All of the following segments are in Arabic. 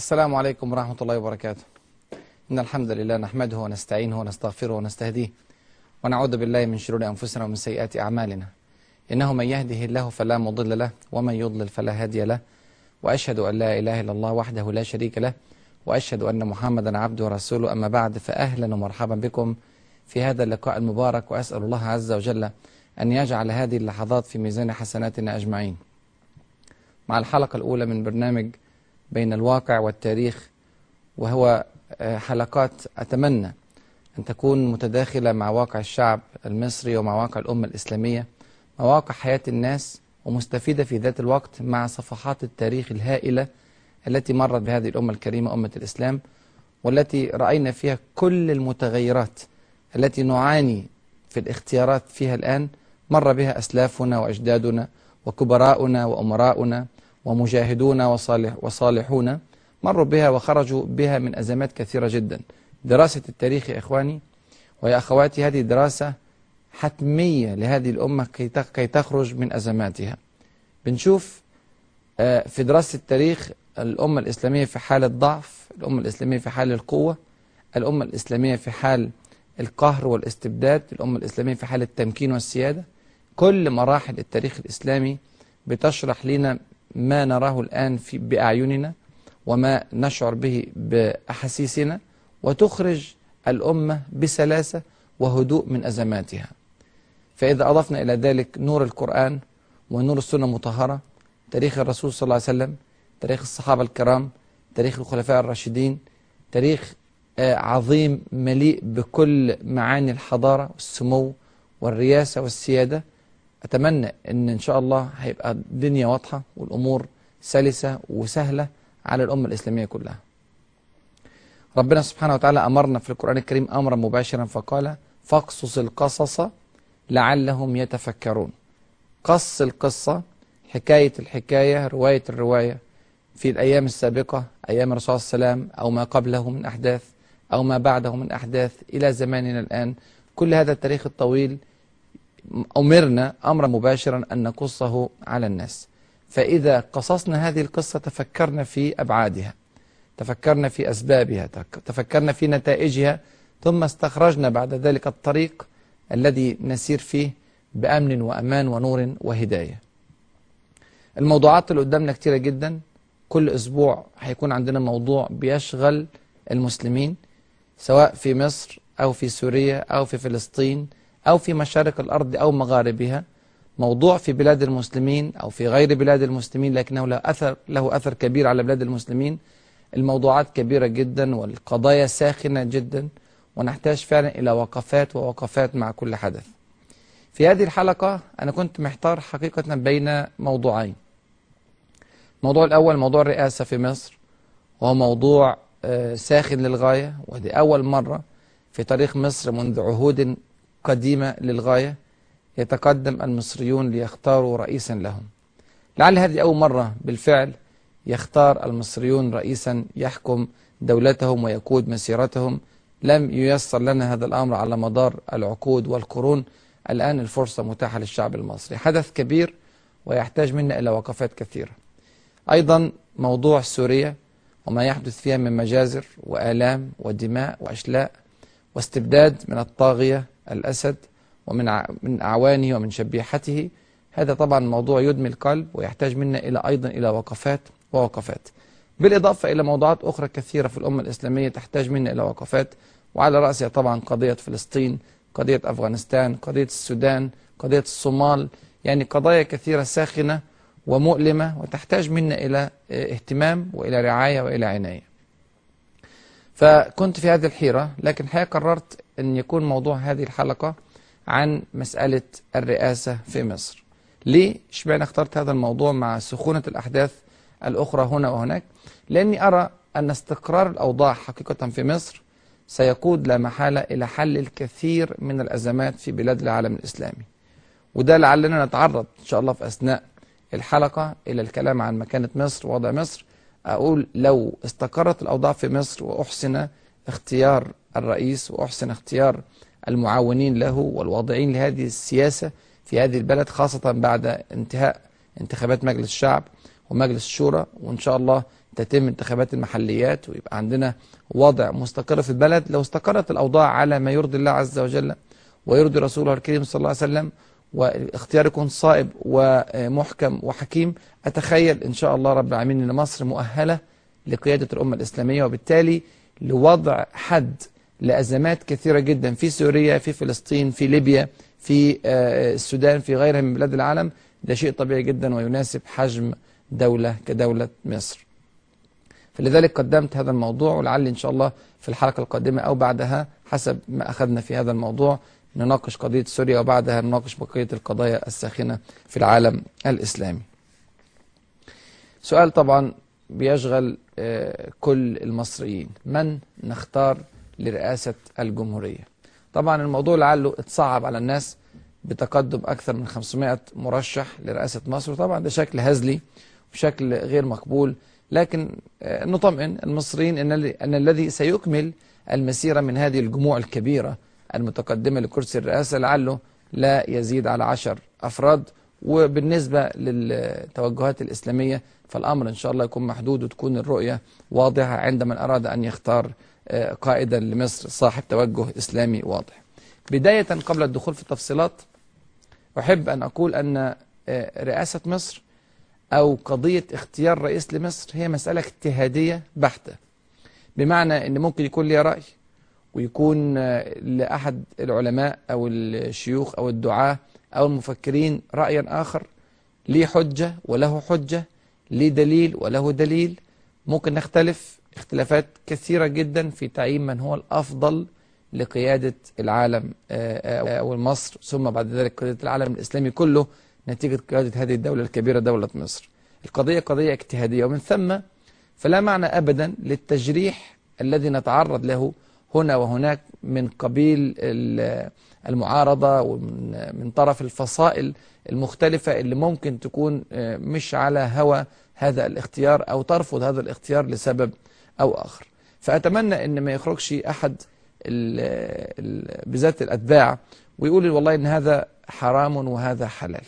السلام عليكم ورحمة الله وبركاته. إن الحمد لله نحمده ونستعينه ونستغفره ونستهديه ونعوذ بالله من شرور أنفسنا ومن سيئات أعمالنا. إنه من يهده الله فلا مضل له ومن يضلل فلا هادي له. وأشهد أن لا إله إلا الله وحده لا شريك له وأشهد أن محمدا عبده ورسوله. أما بعد فأهلا ومرحبا بكم في هذا اللقاء المبارك وأسأل الله عز وجل أن يجعل هذه اللحظات في ميزان حسناتنا أجمعين. مع الحلقة الأولى من برنامج بين الواقع والتاريخ وهو حلقات أتمنى أن تكون متداخلة مع واقع الشعب المصري ومع واقع الأمة الإسلامية مع واقع حياة الناس ومستفيدة في ذات الوقت مع صفحات التاريخ الهائلة التي مرت بهذه الأمة الكريمة أمة الإسلام والتي رأينا فيها كل المتغيرات التي نعاني في الاختيارات فيها الآن مر بها أسلافنا وأجدادنا وكبراؤنا وأمراؤنا ومجاهدون وصالح وصالحون مروا بها وخرجوا بها من أزمات كثيرة جدا. دراسة التاريخ يا إخواني ويا أخواتي هذه دراسة حتمية لهذه الأمة كي تخرج من أزماتها. بنشوف في دراسة التاريخ الأمة الإسلامية في حالة ضعف الأمة الإسلامية في حال القوة الأمة الإسلامية في حال القهر والاستبداد الأمة الإسلامية في حال التمكين والسيادة. كل مراحل التاريخ الإسلامي بتشرح لنا ما نراه الآن في بأعيننا وما نشعر به بأحاسيسنا وتخرج الأمة بسلاسة وهدوء من أزماتها. فإذا أضفنا إلى ذلك نور القرآن ونور السنة المطهرة تاريخ الرسول صلى الله عليه وسلم تاريخ الصحابة الكرام تاريخ الخلفاء الراشدين تاريخ عظيم مليء بكل معاني الحضارة والسمو والرياسة والسيادة. أتمنى أن إن شاء الله هيبقى الدنيا واضحة والأمور سلسة وسهلة على الأمة الإسلامية كلها. ربنا سبحانه وتعالى أمرنا في القرآن الكريم أمرا مباشرا فقال فاقصص القصص لعلهم يتفكرون. قص القصة حكاية الحكاية رواية الرواية في الأيام السابقة أيام الرسول صلى الله عليه وسلم أو ما قبله من أحداث أو ما بعده من أحداث إلى زماننا الآن. كل هذا التاريخ الطويل أمرنا أمرا مباشرا أن نقصه على الناس. فإذا قصصنا هذه القصة تفكرنا في أبعادها تفكرنا في أسبابها تفكرنا في نتائجها ثم استخرجنا بعد ذلك الطريق الذي نسير فيه بأمن وأمان ونور وهداية. الموضوعات اللي قدامنا كتيرة جدا. كل أسبوع هيكون عندنا موضوع بيشغل المسلمين سواء في مصر أو في سوريا أو في فلسطين أو في مشارق الأرض أو مغاربها موضوع في بلاد المسلمين أو في غير بلاد المسلمين لكنه له أثر, له أثر كبير على بلاد المسلمين. الموضوعات كبيرة جدا والقضايا ساخنة جدا ونحتاج فعلا إلى وقفات ووقفات مع كل حدث. في هذه الحلقة أنا كنت محتار حقيقة بين موضوعين. الموضوع الأول موضوع الرئاسة في مصر وهو موضوع ساخن للغاية ودي أول مرة في تاريخ مصر منذ عهود قديمة للغاية يتقدم المصريون ليختاروا رئيسا لهم. لعل هذه أول مرة بالفعل يختار المصريون رئيسا يحكم دولتهم ويقود مسيرتهم. لم ييسر لنا هذا الأمر على مدار العقود والقرون. الآن الفرصة متاحة للشعب المصري. حدث كبير ويحتاج منا إلى وقفات كثيرة. أيضا موضوع سوريا وما يحدث فيها من مجازر وآلام ودماء وأشلاء. واستبداد من الطاغية الأسد ومن من أعوانه ومن شبيحته. هذا طبعا موضوع يدمي القلب ويحتاج منا إلى أيضا إلى وقفات ووقفات. بالإضافة إلى موضوعات أخرى كثيرة في الأمة الإسلامية تحتاج منا إلى وقفات وعلى رأسها طبعا قضية فلسطين قضية أفغانستان قضية السودان قضية الصومال. يعني قضايا كثيرة ساخنة ومؤلمة وتحتاج منا إلى اهتمام وإلى رعاية وإلى عناية. فكنت في هذه الحيرة لكن الحقيقة قررت أن يكون موضوع هذه الحلقة عن مسألة الرئاسة في مصر. ليه؟ اشمعنى اخترت هذا الموضوع مع سخونة الأحداث الأخرى هنا وهناك؟ لأني أرى أن استقرار الأوضاع حقيقة في مصر سيقود لا محالة إلى حل الكثير من الأزمات في بلاد العالم الإسلامي. وده لعلنا نتعرض إن شاء الله في أثناء الحلقة إلى الكلام عن مكانة مصر ووضع مصر أقول لو استقرت الأوضاع في مصر وأحسن اختيار الرئيس وأحسن اختيار المعاونين له والواضعين لهذه السياسة في هذه البلد خاصة بعد انتهاء انتخابات مجلس الشعب ومجلس الشورى وإن شاء الله تتم انتخابات المحليات ويبقى عندنا وضع مستقر في البلد. لو استقرت الأوضاع على ما يرضي الله عز وجل ويرضي رسوله الكريم صلى الله عليه وسلم والاختيار يكون صائب ومحكم وحكيم. أتخيل إن شاء الله رب العالمين أن مصر مؤهلة لقيادة الأمة الإسلامية وبالتالي لوضع حد لأزمات كثيرة جدا في سوريا في فلسطين في ليبيا في السودان في غيرها من بلاد العالم. ده شيء طبيعي جدا ويناسب حجم دولة كدولة مصر. فلذلك قدمت هذا الموضوع ولعل إن شاء الله في الحلقة القادمة أو بعدها حسب ما أخذنا في هذا الموضوع. نناقش قضية سوريا وبعدها نناقش بقية القضايا الساخنة في العالم الإسلامي. سؤال طبعا بيشغل كل المصريين. من نختار لرئاسة الجمهورية؟ طبعا الموضوع لعله اتصعب على الناس بتقدم أكثر من 500 مرشح لرئاسة مصر. طبعا ده شكل هزلي وشكل غير مقبول لكن نطمئن المصريين أن, أن الذي سيكمل المسيرة من هذه الجموع الكبيرة المتقدمة لكرسي الرئاسة لعله لا يزيد على عشر أفراد. وبالنسبة للتوجهات الإسلامية فالأمر إن شاء الله يكون محدود وتكون الرؤية واضحة عند من أراد أن يختار قائدا لمصر صاحب توجه إسلامي واضح. بداية قبل الدخول في التفصيلات أحب أن أقول أن رئاسة مصر أو قضية اختيار رئيس لمصر هي مسألة اجتهادية بحتة. بمعنى أن ممكن يكون لي رأي ويكون لأحد العلماء أو الشيوخ أو الدعاة أو المفكرين رأيا آخر ليه حجة وله حجة ليه دليل وله دليل. ممكن نختلف اختلافات كثيرة جدا في تعيين من هو الأفضل لقيادة العالم أو مصر ثم بعد ذلك قيادة العالم الإسلامي كله نتيجة قيادة هذه الدولة الكبيرة دولة مصر. القضية قضية اجتهادية. ومن ثم فلا معنى أبدا للتجريح الذي نتعرض له هنا وهناك من قبيل المعارضة ومن طرف الفصائل المختلفة اللي ممكن تكون مش على هوى هذا الاختيار أو ترفض هذا الاختيار لسبب أو آخر. فأتمنى أن ما يخرجش أحد بذات الأتباع ويقول والله أن هذا حرام وهذا حلال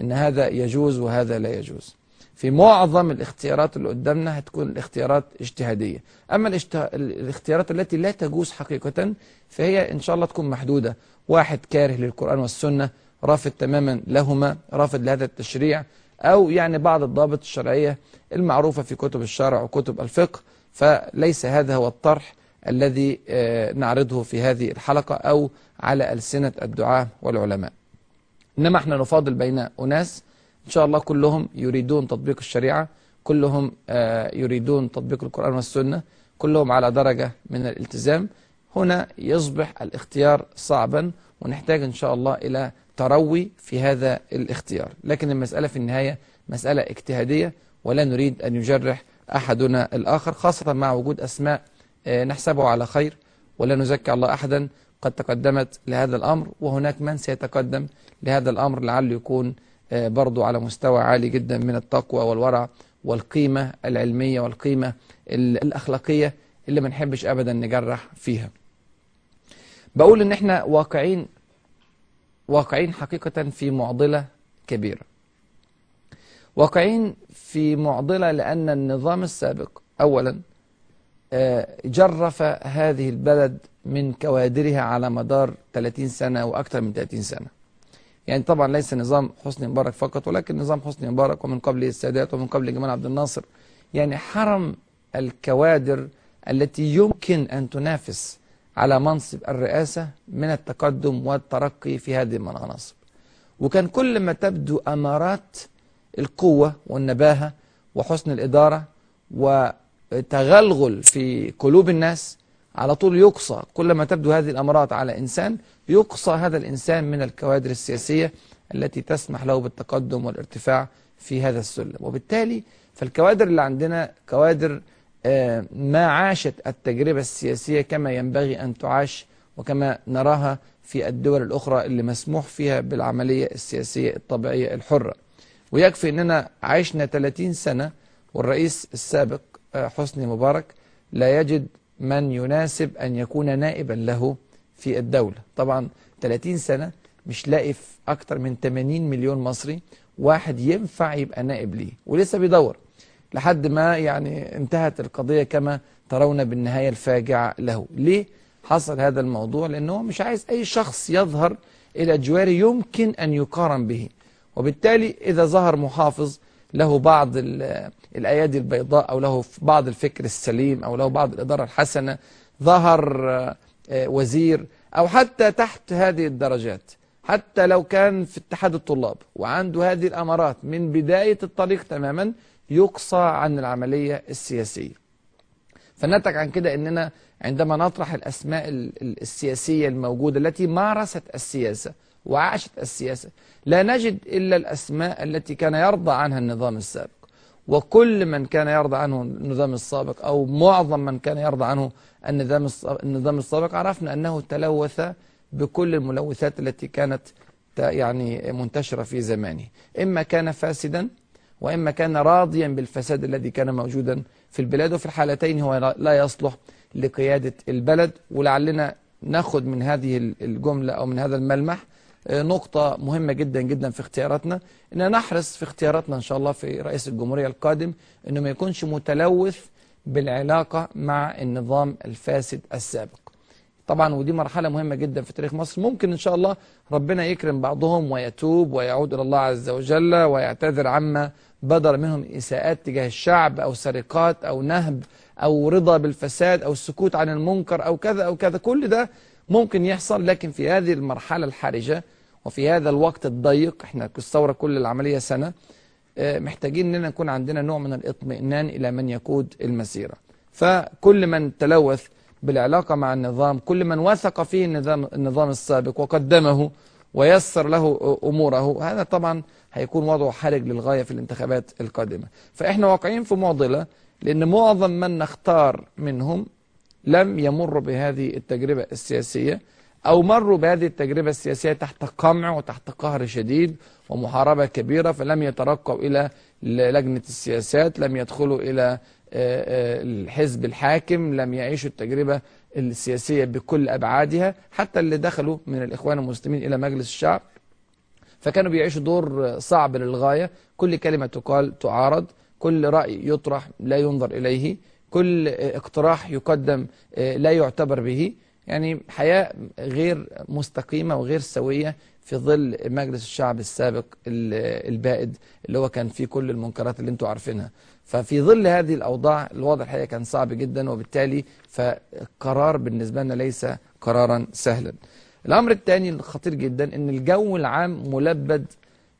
أن هذا يجوز وهذا لا يجوز. في معظم الاختيارات اللي قدامنا هتكون الاختيارات اجتهادية أما. الاختيارات التي لا تجوز حقيقة فهي إن شاء الله تكون محدودة واحد كاره للقرآن والسنة رافض تماما لهما رافض لهذا التشريع أو يعني بعض الضابط الشرعية المعروفة في كتب الشرع وكتب الفقه فليس هذا هو الطرح الذي نعرضه في هذه الحلقة أو على ألسنة الدعاة والعلماء إنما إحنا نفاضل بين أناس إن شاء الله كلهم يريدون تطبيق الشريعة كلهم يريدون تطبيق القرآن والسنة كلهم على درجة من الالتزام. هنا يصبح الاختيار صعبا ونحتاج إن شاء الله إلى تروي في هذا الاختيار. لكن المسألة في النهاية مسألة اجتهادية ولا نريد أن يجرح أحدنا الآخر خاصة مع وجود أسماء نحسبه على خير ولا نزكي الله أحدا. قد تقدمت لهذا الأمر وهناك من سيتقدم لهذا الأمر لعله يكون برضو على مستوى عالي جدا من التقوى والورع والقيمة العلمية والقيمة الأخلاقية اللي ما نحبش أبدا نجرح فيها. بقول إن إحنا واقعين واقعين حقيقة في معضلة كبيرة. واقعين في معضلة لأن النظام السابق أولا جرف هذه البلد من كوادرها على مدار 30 سنة وأكثر من 30 سنة. يعني طبعا ليس نظام حسني مبارك فقط ولكن نظام حسني مبارك ومن قبله السادات ومن قبل جمال عبد الناصر. يعني حرم الكوادر التي يمكن أن تنافس على منصب الرئاسة من التقدم والترقي في هذه المناصب. وكان كل ما تبدو أمارات القوة والنباهة وحسن الإدارة وتغلغل في قلوب الناس على طول يقصى. كل ما تبدو هذه الأمارات على إنسان يقصى هذا الإنسان من الكوادر السياسية التي تسمح له بالتقدم والارتفاع في هذا السلم. وبالتالي فالكوادر اللي عندنا كوادر ما عاشت التجربة السياسية كما ينبغي أن تعاش وكما نراها في الدول الأخرى اللي مسموح فيها بالعملية السياسية الطبيعية الحرة. ويكفي أننا عشنا 30 سنة والرئيس السابق حسني مبارك لا يجد من يناسب أن يكون نائبا له في الدولة. طبعا 30 سنة مش لاقي في أكتر من 80 مليون مصري واحد ينفع يبقى نائب ليه ولسه بيدور لحد ما يعني انتهت القضية كما ترون بالنهاية الفاجعة له. ليه حصل هذا الموضوع؟ لأنه مش عايز أي شخص يظهر إلى جواره يمكن أن يقارن به. وبالتالي إذا ظهر محافظ له بعض الأيادي البيضاء أو له بعض الفكر السليم أو له بعض الإدارة الحسنة ظهر وزير أو حتى تحت هذه الدرجات. حتى لو كان في اتحاد الطلاب وعنده هذه الأمارات من بداية الطريق تماما يقصى عن العملية السياسية. فنتج عن كده أننا عندما نطرح الأسماء السياسية الموجودة التي مارست السياسة وعاشت السياسة لا نجد إلا الأسماء التي كان يرضى عنها النظام السابق. وكل من كان يرضى عنه النظام السابق أو معظم من كان يرضى عنه النظام النظام السابق عرفنا أنه تلوث بكل الملوثات التي كانت يعني منتشرة في زمانه. إما كان فاسدا وإما كان راضيا بالفساد الذي كان موجودا في البلاد وفي الحالتين هو لا يصلح لقيادة البلد. ولعلنا ناخد من هذه الجملة أو من هذا الملمح نقطة مهمة جدا جدا في اختياراتنا. إن نحرص في اختياراتنا إن شاء الله في رئيس الجمهورية القادم إنه ما يكونش متلوث بالعلاقة مع النظام الفاسد السابق. طبعا ودي مرحلة مهمة جدا في تاريخ مصر. ممكن إن شاء الله ربنا يكرم بعضهم ويتوب ويعود إلى الله عز وجل ويعتذر عما بدر منهم إساءات تجاه الشعب أو سرقات أو نهب أو رضا بالفساد أو السكوت عن المنكر أو كذا أو كذا. كل ده ممكن يحصل لكن في هذه المرحلة الحرجة وفي هذا الوقت الضيق إحنا الثورة كل العملية سنة محتاجين إننا نكون عندنا نوع من الاطمئنان إلى من يقود المسيرة. فكل من تلوث بالعلاقة مع النظام كل من وثق فيه النظام, النظام السابق وقدمه ويسر له أموره هذا طبعا هيكون وضعه حرج للغاية في الانتخابات القادمة. فإحنا واقعين في معضلة لأن معظم من نختار منهم لم يمروا بهذه التجربة السياسية. أو مروا بهذه التجربة السياسية تحت قمع وتحت قهر شديد ومحاربة كبيرة فلم يترقوا إلى لجنة السياسات لم يدخلوا إلى الحزب الحاكم لم يعيشوا التجربة السياسية بكل أبعادها حتى اللي دخلوا من الإخوان المسلمين إلى مجلس الشعب. فكانوا بيعيشوا دور صعب للغاية. كل كلمة تقال تعارض كل رأي يطرح لا ينظر إليه كل اقتراح يقدم لا يعتبر به. يعني حياة غير مستقيمة وغير سوية في ظل مجلس الشعب السابق البائد اللي هو كان فيه كل المنكرات اللي أنتوا عارفينها. ففي ظل هذه الأوضاع الوضع الحقيقة كان صعب جدا وبالتالي فقرار بالنسبة لنا ليس قرارا سهلا. الأمر الثاني الخطير جدا أن الجو العام ملبد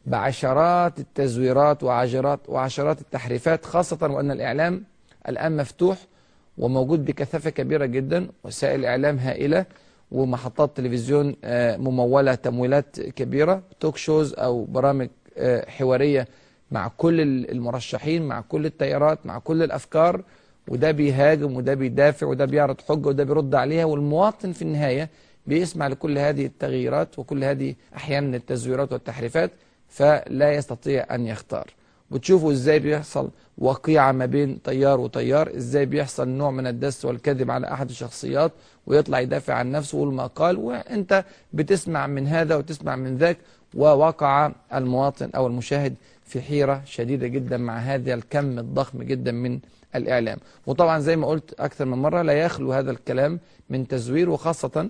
بعشرات التزويرات وعشرات وعشرات التحريفات خاصة وأن الإعلام الآن مفتوح وموجود بكثافة كبيرة جدا وسائل إعلام هائلة ومحطات تلفزيون ممولة تمويلات كبيرة توك شوز أو برامج حوارية مع كل المرشحين مع كل التيارات مع كل الأفكار. وده بيهاجم وده بيدافع وده بيعرض حجة وده بيرد عليها. والمواطن في النهاية بيسمع لكل هذه التغييرات وكل هذه أحيانا التزويرات والتحريفات فلا يستطيع أن يختار. وتشوفوا إزاي بيحصل وقيعة ما بين طيار وطيار إزاي بيحصل نوع من الدس والكذب على أحد الشخصيات ويطلع يدافع عن نفسه ويقول قال. وأنت بتسمع من هذا وتسمع من ذاك ووقع المواطن أو المشاهد في حيرة شديدة جدا مع هذا الكم الضخم جدا من الإعلام. وطبعا زي ما قلت أكثر من مرة لا يخلو هذا الكلام من تزوير وخاصة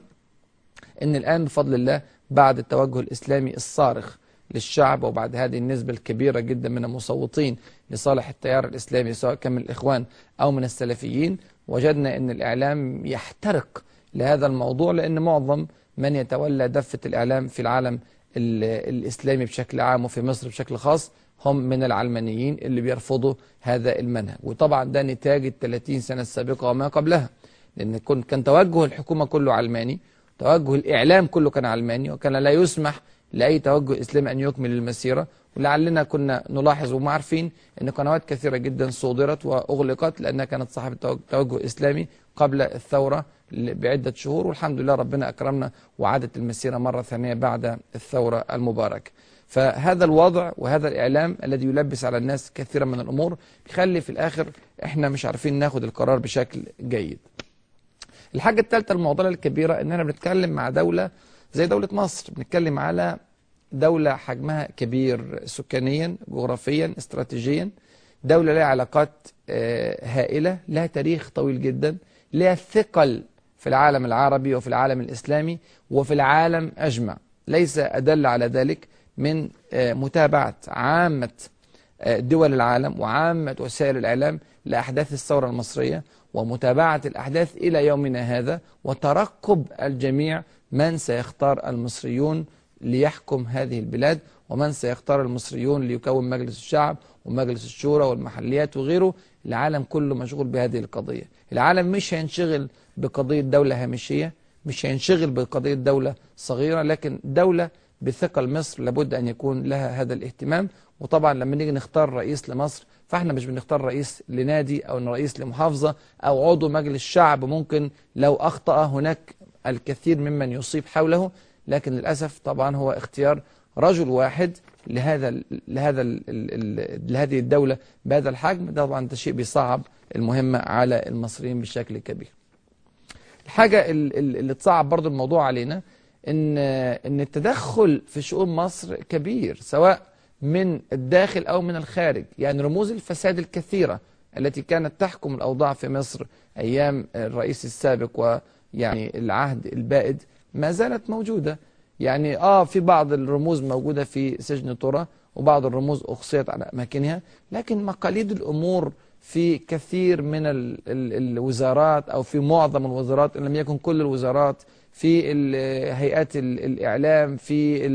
أن الآن بفضل الله بعد التوجه الإسلامي الصارخ للشعب وبعد هذه النسبة الكبيرة جدا من المصوتين لصالح التيار الإسلامي سواء كان من الإخوان أو من السلفيين. وجدنا أن الإعلام يحترق لهذا الموضوع لأن معظم من يتولى دفة الإعلام في العالم الإسلامي بشكل عام وفي مصر بشكل خاص هم من العلمانيين اللي بيرفضوا هذا المنهج. وطبعا ده نتاج ال 30 سنة السابقة وما قبلها لأن كان توجه الحكومة كله علماني توجه الإعلام كله كان علماني وكان لا يسمح لأي توجه إسلامي أن يكمل المسيرة. ولعلنا كنا نلاحظ وما عارفين أن قنوات كثيرة جدا صودرت وأغلقت لأنها كانت صاحبة توجه إسلامي قبل الثورة بعدة شهور. والحمد لله ربنا أكرمنا وعادت المسيرة مرة ثانية بعد الثورة المباركة. فهذا الوضع وهذا الإعلام الذي يلبس على الناس كثيرا من الأمور بيخلي في الآخر إحنا مش عارفين ناخد القرار بشكل جيد. الحاجة الثالثة المعضلة الكبيرة إننا بنتكلم مع دولة زي دولة مصر. بنتكلم على دولة حجمها كبير سكانيا جغرافيا استراتيجيا. دولة لها علاقات آه، هائلة لها تاريخ طويل جدا لها ثقل في العالم العربي وفي العالم الإسلامي وفي العالم أجمع. ليس أدل على ذلك من آه، متابعة عامة آه، دول العالم وعامة وسائل الإعلام لأحداث الثورة المصرية ومتابعة الأحداث إلى يومنا هذا وترقب الجميع من سيختار المصريون ليحكم هذه البلاد ومن سيختار المصريون ليكون مجلس الشعب ومجلس الشورى والمحليات وغيره. العالم كله مشغول بهذه القضية. العالم مش هينشغل بقضية دولة هامشية مش هينشغل بقضية دولة صغيرة لكن دولة بثقل مصر لابد أن يكون لها هذا الاهتمام. وطبعا لما نيجي نختار رئيس لمصر فإحنا مش بنختار رئيس لنادي أو رئيس لمحافظة أو عضو مجلس شعب. ممكن لو أخطأ هناك الكثير ممن يصيب حوله لكن للأسف طبعا هو اختيار رجل واحد لهذا لهذا لهذه الدولة بهذا الحجم. ده طبعا ده شيء بيصعب المهمة على المصريين بشكل كبير. الحاجة اللي تصعب برضو الموضوع علينا إن إن التدخل في شؤون مصر كبير سواء من الداخل أو من الخارج. يعني رموز الفساد الكثيرة التي كانت تحكم الأوضاع في مصر أيام الرئيس السابق ويعني العهد البائد ما زالت موجودة. يعني آه في بعض الرموز موجودة في سجن طرة وبعض الرموز أخصيت على أماكنها لكن مقاليد الأمور في كثير من ال ال الوزارات أو في معظم الوزارات إن لم يكن كل الوزارات في هيئات الإعلام في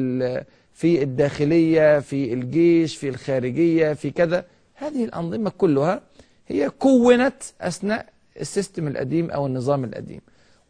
في الداخلية في الجيش في الخارجية في كذا. هذه الأنظمة كلها هي كونت أثناء السيستم القديم أو النظام القديم.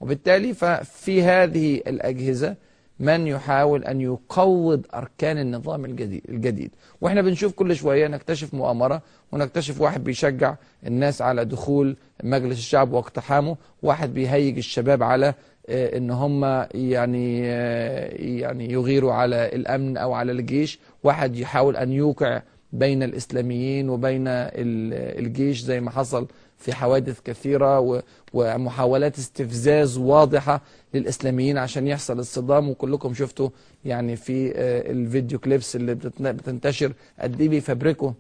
وبالتالي ففي هذه الأجهزة من يحاول أن يقوض أركان النظام الجديد, وإحنا بنشوف كل شوية نكتشف مؤامرة ونكتشف واحد بيشجع الناس على دخول مجلس الشعب واقتحامه واحد بيهيج الشباب على آه، إن هم يعني آه، يعني يغيروا على الأمن أو على الجيش واحد يحاول أن يوقع بين الإسلاميين وبين الجيش زي ما حصل في حوادث كثيرة ومحاولات استفزاز واضحة للإسلاميين عشان يحصل الصدام. وكلكم شفتوا يعني في آه، الفيديو كليبس اللي بتنتشر قد إيه بيفبركوا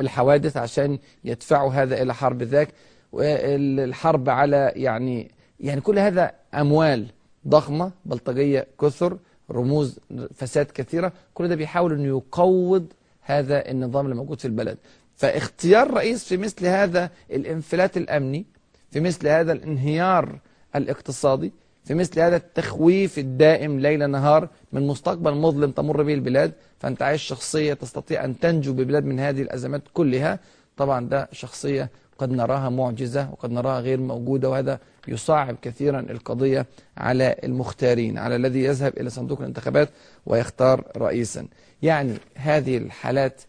الحوادث عشان يدفعوا هذا إلى حرب ذاك. والحرب على يعني يعني كل هذا أموال ضخمة بلطجية كثر رموز فساد كثيرة. كل ده بيحاول أنه يقوض هذا النظام اللي موجود في البلد. فاختيار رئيس في مثل هذا الانفلات الأمني في مثل هذا الانهيار الاقتصادي في مثل هذا التخويف الدائم ليل نهار من مستقبل مظلم تمر به البلاد فأنت عايش شخصية تستطيع أن تنجو ببلاد من هذه الأزمات كلها. طبعا ده شخصية قد نراها معجزة وقد نراها غير موجودة وهذا يصعب كثيرا القضية على المختارين على الذي يذهب إلى صندوق الانتخابات ويختار رئيسا. يعني هذه الحالات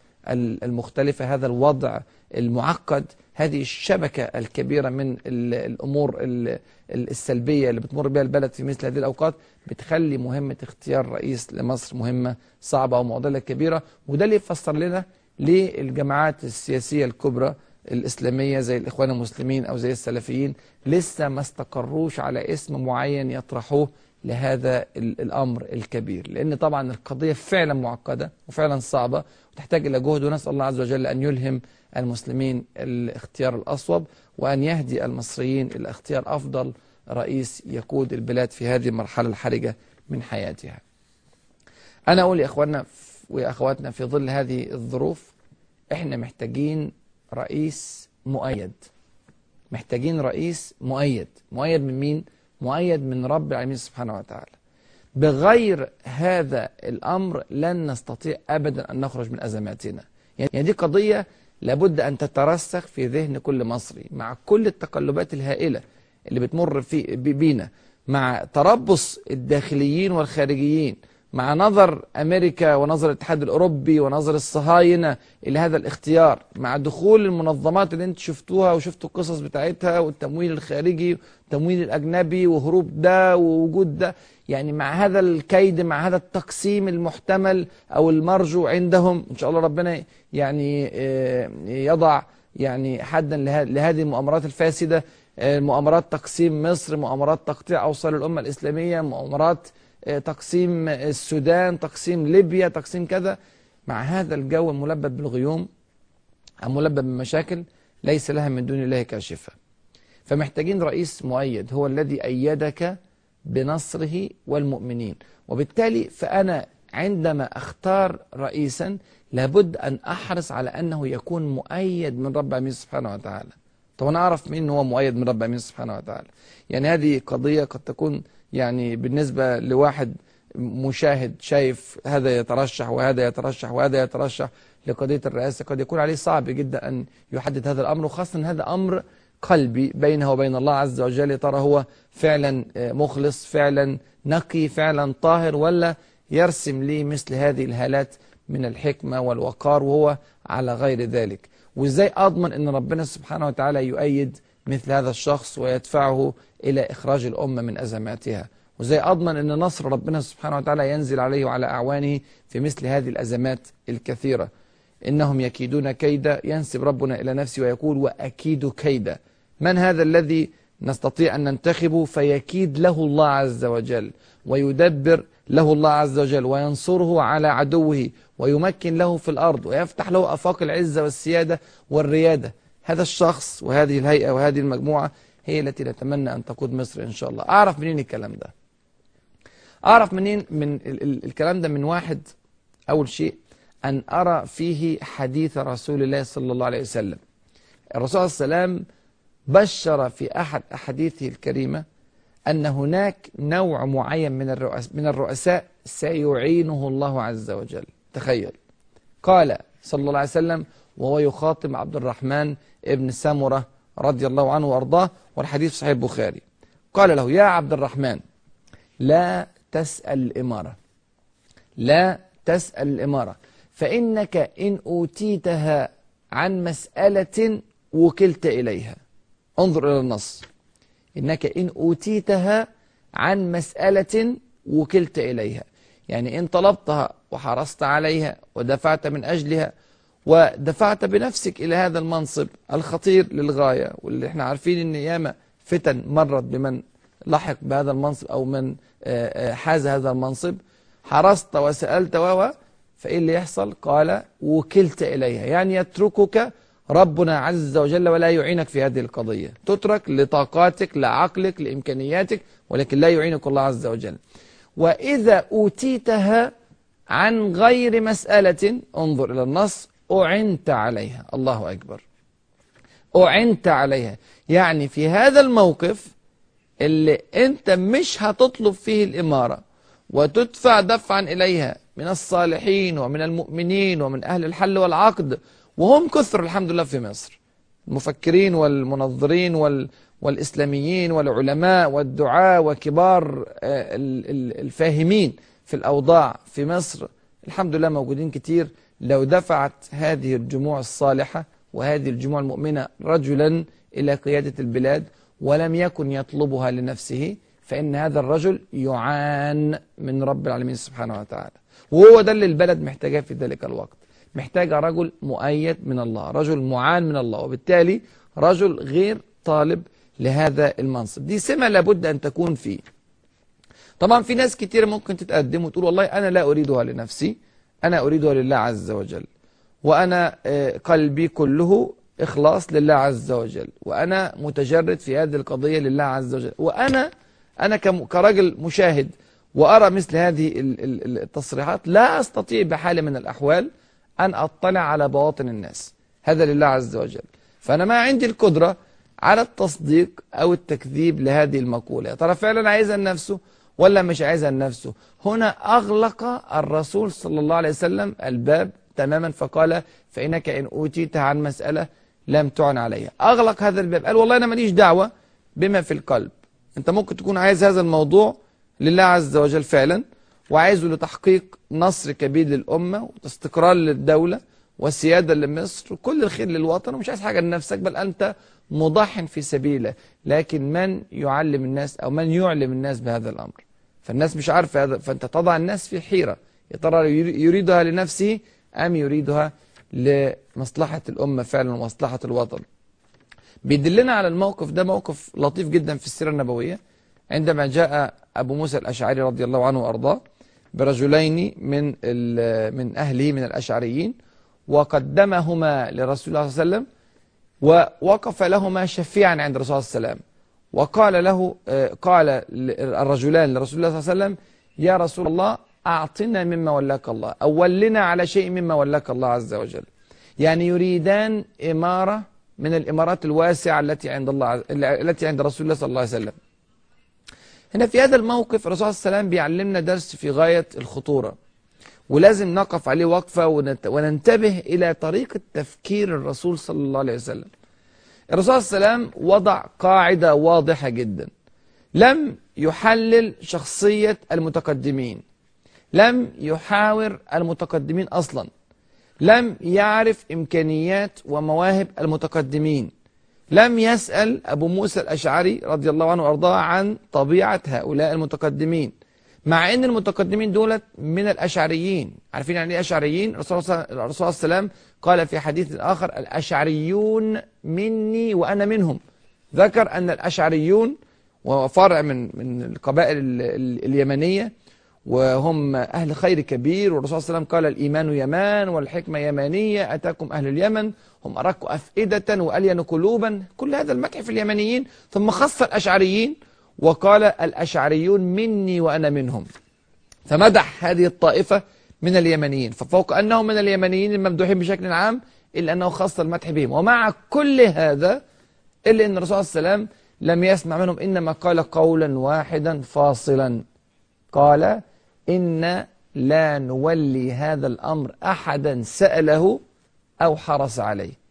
المختلفة هذا الوضع المعقد هذه الشبكة الكبيرة من الأمور السلبية اللي بتمر بها البلد في مثل هذه الأوقات بتخلي مهمة اختيار رئيس لمصر مهمة صعبة ومعضلة كبيرة وده اللي يفسر لنا ليه الجماعات السياسية الكبرى الإسلامية زي الإخوان المسلمين أو زي السلفيين لسه ما استقروش على اسم معين يطرحوه لهذا الأمر الكبير. لأن طبعا القضية فعلا معقدة وفعلا صعبة وتحتاج إلى جهد ونسأل الله عز وجل أن يلهم المسلمين الاختيار الأصوب وأن يهدي المصريين إلى اختيار أفضل رئيس يقود البلاد في هذه المرحلة الحرجة من حياتها. أنا أقول يا أخواننا وأخواتنا في ظل هذه الظروف إحنا محتاجين رئيس مؤيد. محتاجين رئيس مؤيد. مؤيد من مين؟ مؤيد من رب العالمين سبحانه وتعالى. بغير هذا الأمر لن نستطيع أبدا أن نخرج من أزماتنا. يعني دي قضية لابد أن تترسخ في ذهن كل مصري مع كل التقلبات الهائلة اللي بتمر في بينا مع تربص الداخليين والخارجيين مع نظر أمريكا ونظر الاتحاد الأوروبي ونظر الصهاينة إلى هذا الاختيار مع دخول المنظمات اللي انت شفتوها وشفتوا القصص بتاعتها والتمويل الخارجي والتمويل الأجنبي وهروب ده ووجود ده. يعني مع هذا الكيد مع هذا التقسيم المحتمل أو المرجو عندهم إن شاء الله ربنا يعني آه، يضع يعني حدا لهذه المؤامرات الفاسدة آه، مؤامرات تقسيم مصر مؤامرات تقطيع أوصال الأمة الإسلامية مؤامرات تقسيم السودان تقسيم ليبيا تقسيم كذا. مع هذا الجو الملبد بالغيوم ملبى بمشاكل ليس لها من دون الله كاشفة. فمحتاجين رئيس مؤيد هو الذي أيدك بنصره والمؤمنين. وبالتالي فأنا عندما أختار رئيسا لابد أن أحرص على أنه يكون مؤيد من رب العالمين سبحانه وتعالى. طب أنا أعرف مين هو مؤيد من رب العالمين سبحانه وتعالى؟ يعني هذه قضية قد تكون يعني بالنسبة لواحد مشاهد شايف هذا يترشح وهذا يترشح وهذا يترشح لقضية الرئاسة قد يكون عليه صعب جدا أن يحدد هذا الأمر وخاصة أن هذا أمر قلبي بينه وبين الله عز وجل ترى هو فعلا مخلص فعلا نقي فعلا طاهر ولا يرسم لي مثل هذه الهالات من الحكمة والوقار وهو على غير ذلك؟ وإزاي أضمن أن ربنا سبحانه وتعالى يؤيد مثل هذا الشخص ويدفعه إلى إخراج الأمة من أزماتها. وإزاي أضمن أن نصر ربنا سبحانه وتعالى ينزل عليه وعلى أعوانه في مثل هذه الأزمات الكثيرة. إنهم يكيدون كيدا ينسب ربنا إلى نفسه ويقول وأكيد كيدا من هذا الذي نستطيع أن ننتخبه؟ فيكيد له الله عز وجل ويدبر له الله عز وجل وينصره على عدوه ويمكن له في الأرض ويفتح له أفاق العزة والسيادة والريادة. هذا الشخص وهذه الهيئة وهذه المجموعة هي التي نتمنى أن تقود مصر إن شاء الله. أعرف منين الكلام ده؟ أعرف منين من ال ال الكلام ده من واحد أول شيء أن أرى فيه حديث رسول الله صلى الله عليه وسلم. الرسول صلى الله عليه وسلم بشر في أحد أحاديثه الكريمة أن هناك نوع معين من الرؤساء, من الرؤساء سيعينه الله عز وجل. تخيل. قال صلى الله عليه وسلم وهو يخاطب عبد الرحمن ابن سمرة رضي الله عنه وأرضاه والحديث صحيح البخاري. قال له يا عبد الرحمن لا تسأل الإمارة. لا تسأل الإمارة. فإنك إن أوتيتها عن مسألة وكلت إليها. انظر إلى النص. إنك إن أوتيتها عن مسألة وكلت إليها. يعني إن طلبتها وحرصت عليها ودفعت من أجلها ودفعت بنفسك إلى هذا المنصب الخطير للغاية واللي إحنا عارفين إن ياما فتن مرت بمن لحق بهذا المنصب أو من حاز هذا المنصب. حرصت وسألت و فإيه اللي يحصل؟ قال وكلت إليها يعني يتركك ربنا عز وجل ولا يعينك في هذه القضية. تترك لطاقاتك لعقلك لإمكانياتك ولكن لا يعينك الله عز وجل. وإذا أوتيتها عن غير مسألة انظر إلى النص أعنت عليها. الله أكبر. أعنت عليها. يعني في هذا الموقف اللي أنت مش هتطلب فيه الإمارة وتدفع دفعا إليها من الصالحين ومن المؤمنين ومن أهل الحل والعقد وهم كثر الحمد لله في مصر. المفكرين والمنظرين وال والإسلاميين والعلماء والدعاء وكبار الفاهمين في الأوضاع في مصر. الحمد لله موجودين كتير. لو دفعت هذه الجموع الصالحة وهذه الجموع المؤمنة رجلا إلى قيادة البلاد ولم يكن يطلبها لنفسه فإن هذا الرجل يعان من رب العالمين سبحانه وتعالى. وهو ده اللي البلد محتاجاه في ذلك الوقت. محتاجة رجل مؤيد من الله رجل معان من الله وبالتالي رجل غير طالب لهذا المنصب. دي سمة لابد أن تكون فيه. طبعا في ناس كتير ممكن تتقدم وتقول والله أنا لا أريدها لنفسي أنا أريدها لله عز وجل وأنا قلبي كله إخلاص لله عز وجل وأنا متجرد في هذه القضية لله عز وجل وأنا أنا كرجل مشاهد وأرى مثل هذه التصريحات لا أستطيع بحال من الأحوال أن أطلع على بواطن الناس. هذا لله عز وجل. فأنا ما عندي القدرة على التصديق أو التكذيب لهذه المقولة. ترى فعلا عايزها لنفسه ولا مش عايزها لنفسه. هنا أغلق الرسول صلى الله عليه وسلم الباب تماما فقال فإنك إن أوتيت عن مسألة لم تعن عليها. أغلق هذا الباب. قال والله أنا ماليش دعوة بما في القلب. أنت ممكن تكون عايز هذا الموضوع لله عز وجل فعلا وعايزه لتحقيق نصر كبير للأمة واستقرار للدولة وسيادة لمصر وكل الخير للوطن ومش عايز حاجة لنفسك بل أنت مضح في سبيله. لكن من يعلم الناس أو من يعلم الناس بهذا الأمر؟ فالناس مش عارفة فأنت تضع الناس في حيرة. يا ترى يريدها لنفسه أم يريدها لمصلحة الأمة فعلا ومصلحة الوطن. بيدلنا على الموقف ده موقف لطيف جدا في السيرة النبوية. عندما جاء أبو موسى الأشعري رضي الله عنه وأرضاه برجلين من من أهله من الأشعريين وقدمهما لرسول الله صلى الله عليه وسلم ووقف لهما شفيعا عند رسول الله صلى الله عليه وسلم. وقال له قال الرجلان لرسول الله صلى الله عليه وسلم يا رسول الله أعطنا مما ولاك الله أو ولنا على شيء مما ولاك الله عز وجل. يعني يريدان إمارة من الإمارات الواسعة التي عند الله التي عند رسول الله صلى الله عليه وسلم. هنا في هذا الموقف الرسول صلى الله عليه وسلم بيعلمنا درس في غاية الخطورة. ولازم نقف عليه وقفة وننتبه إلى طريقة تفكير الرسول صلى الله عليه وسلم. الرسول صلى الله عليه وسلم وضع قاعدة واضحة جدا. لم يحلل شخصية المتقدمين. لم يحاور المتقدمين أصلا. لم يعرف إمكانيات ومواهب المتقدمين. لم يسأل أبو موسى الأشعري رضي الله عنه وأرضاه عن طبيعة هؤلاء المتقدمين. مع أن المتقدمين دولت من الأشعريين. عارفين يعني إيه أشعريين؟ الرسول صلى الله عليه وسلم قال في حديث آخر الأشعريون مني وأنا منهم. ذكر أن الأشعريون وفرع من من القبائل اليمنية وهم أهل خير كبير. والرسول صلى الله عليه وسلم قال الإيمان يمان والحكمة يمانية أتاكم أهل اليمن هم أرق أفئدة وألين قلوبا. كل هذا المدح في اليمنيين. ثم خص الأشعريين وقال الأشعريون مني وأنا منهم. فمدح هذه الطائفة من اليمنيين. ففوق أنهم من اليمنيين الممدوحين بشكل عام إلا أنه خص المدح بهم. ومع كل هذا إلا أن الرسول صلى الله عليه وسلم لم يسمع منهم إنما قال قولا واحدا فاصلا. قال إن لا نولي هذا الأمر أحدا سأله أو حرص عليه.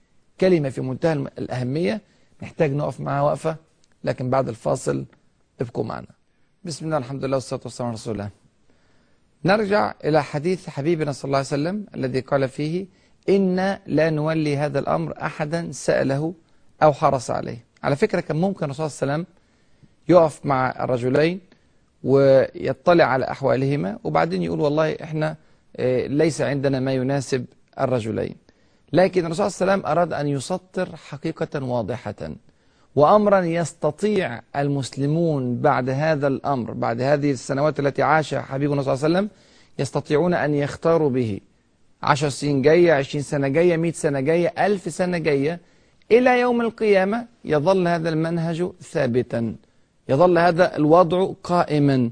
كلمة في منتهى الأهمية نحتاج نقف معها وقفة لكن بعد الفاصل ابقوا معنا. بسم الله الحمد لله والصلاة والسلام على رسول الله. نرجع إلى حديث حبيبنا صلى الله عليه وسلم الذي قال فيه إن لا نولي هذا الأمر أحدا سأله أو حرص عليه. على فكرة كان ممكن الرسول صلى الله عليه وسلم يقف مع الرجلين ويطلع على أحوالهما وبعدين يقول والله إحنا ليس عندنا ما يناسب الرجلين. لكن الرسول صلى الله عليه وسلم أراد أن يسطر حقيقة واضحة. وأمرا يستطيع المسلمون بعد هذا الأمر بعد هذه السنوات التي عاشها حبيبنا صلى الله عليه وسلم يستطيعون أن يختاروا به. عشر سنين جاية عشرين سنة جاية مئة سنة جاية ألف سنة جاية إلى يوم القيامة يظل هذا المنهج ثابتا. يظل هذا الوضع قائما.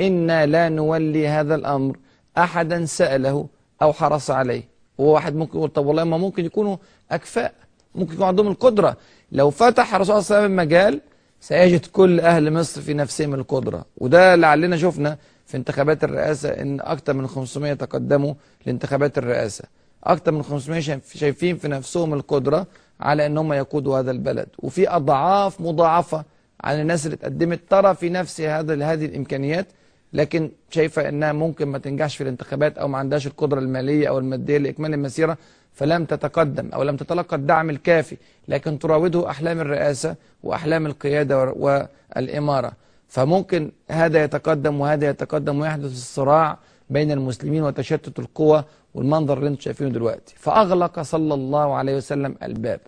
إنا لا نولي هذا الأمر. أحدا سأله أو حرص عليه. هو واحد ممكن يقول طب والله ما ممكن يكونوا أكفاء ممكن يكون عندهم القدرة. لو فتح الرسول صلى الله عليه وسلم المجال سيجد كل أهل مصر في نفسهم القدرة. وده لعلنا شفنا في انتخابات الرئاسة إن أكثر من 500 تقدموا لانتخابات الرئاسة. أكثر من 500 شايفين في نفسهم القدرة على أنهم يقودوا هذا البلد. وفي أضعاف مضاعفة عن الناس اللي اتقدمت. ترى في نفس هذا هذه الإمكانيات لكن شايفة أنها ممكن ما تنجحش في الانتخابات أو ما عندهاش القدرة المالية أو المادية لإكمال المسيرة. فلم تتقدم أو لم تتلقى الدعم الكافي لكن تراوده أحلام الرئاسة وأحلام القيادة والإمارة. فممكن هذا يتقدم وهذا يتقدم ويحدث الصراع بين المسلمين وتشتت القوى والمنظر اللي أنتم شايفينه دلوقتي. فأغلق صلى الله عليه وسلم الباب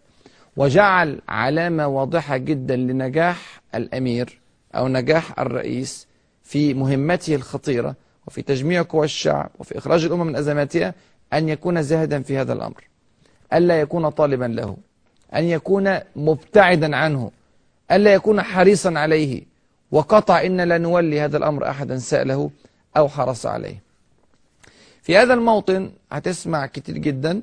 وجعل علامة واضحة جدا لنجاح الأمير أو نجاح الرئيس في مهمته الخطيرة وفي تجميع قوى الشعب وفي إخراج الأمم من أزماتها أن يكون زاهدا في هذا الأمر ألا يكون طالبا له أن يكون مبتعدا عنه ألا يكون حريصا عليه وقطع إن لا نولي هذا الأمر أحدا سأله أو حرص عليه. في هذا الموطن هتسمع كتير جدا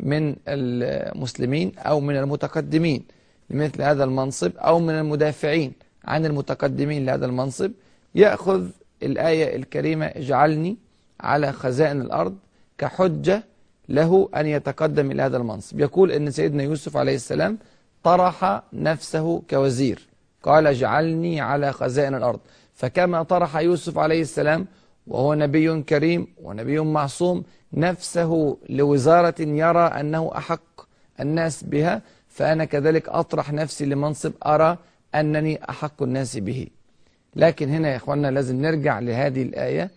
من المسلمين أو من المتقدمين لمثل هذا المنصب أو من المدافعين عن المتقدمين لهذا المنصب يأخذ الآية الكريمة اجعلني على خزائن الأرض كحجة له أن يتقدم إلى هذا المنصب. يقول أن سيدنا يوسف عليه السلام طرح نفسه كوزير. قال اجعلني على خزائن الأرض. فكما طرح يوسف عليه السلام وهو نبي كريم ونبي معصوم نفسه لوزارة يرى أنه أحق الناس بها فأنا كذلك أطرح نفسي لمنصب أرى أنني أحق الناس به. لكن هنا يا إخواننا لازم نرجع لهذه الآية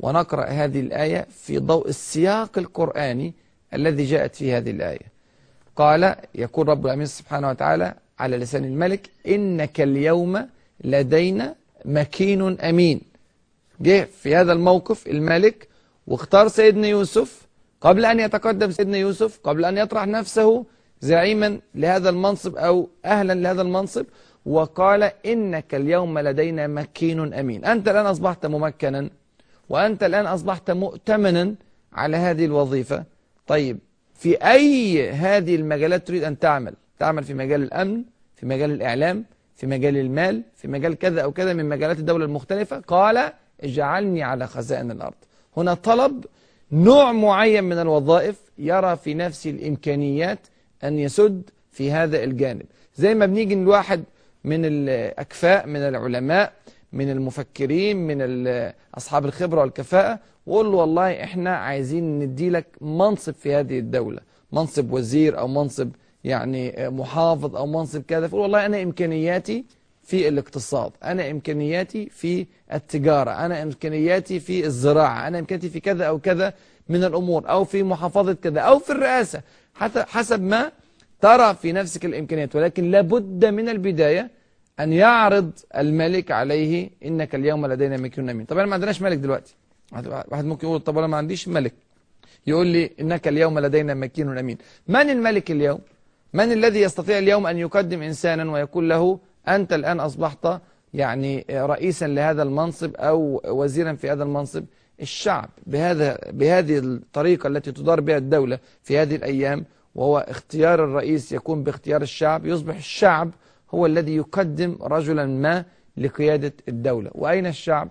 ونقرأ هذه الآية في ضوء السياق القرآني الذي جاءت في هذه الآية. قال يقول رب العالمين سبحانه وتعالى على لسان الملك إنك اليوم لدينا مكين أمين. جه في هذا الموقف الملك واختار سيدنا يوسف. قبل أن يتقدم سيدنا يوسف قبل أن يطرح نفسه زعيما لهذا المنصب أو أهلا لهذا المنصب وقال إنك اليوم لدينا مكين أمين. أنت الآن أصبحت ممكنا. وأنت الآن أصبحت مؤتمنا على هذه الوظيفة. طيب في أي هذه المجالات تريد أن تعمل؟ تعمل في مجال الأمن في مجال الإعلام في مجال المال في مجال كذا أو كذا من مجالات الدولة المختلفة؟ قال اجعلني على خزائن الأرض. هنا طلب نوع معين من الوظائف يرى في نفسه الإمكانيات أن يسد في هذا الجانب. زي ما بنيجي الواحد من الأكفاء من العلماء من المفكرين من أصحاب الخبرة والكفاءة وقول له والله إحنا عايزين ندي لك منصب في هذه الدولة. منصب وزير أو منصب يعني محافظ أو منصب كذا. فقول والله أنا إمكانياتي في الاقتصاد أنا إمكانياتي في التجارة أنا إمكانياتي في الزراعة أنا إمكانياتي في كذا أو كذا من الأمور أو في محافظة كذا أو في الرئاسة. حسب ما ترى في نفسك الإمكانيات. ولكن لابد من البداية أن يعرض الملك عليه إنك اليوم لدينا مكيون أمين طبعا ما عندناش ملك دلوقتي. واحد ممكن يقول طب أنا ما عنديش ملك. يقول لي إنك اليوم لدينا مكين أمين من الملك اليوم؟ من الذي يستطيع اليوم أن يقدم إنسانا ويقول له أنت الآن أصبحت يعني رئيسا لهذا المنصب أو وزيرا في هذا المنصب؟ الشعب. بهذا بهذه الطريقة التي تدار بها الدولة في هذه الأيام وهو اختيار الرئيس يكون باختيار الشعب يصبح الشعب هو الذي يقدم رجلا ما لقيادة الدولة وأين الشعب؟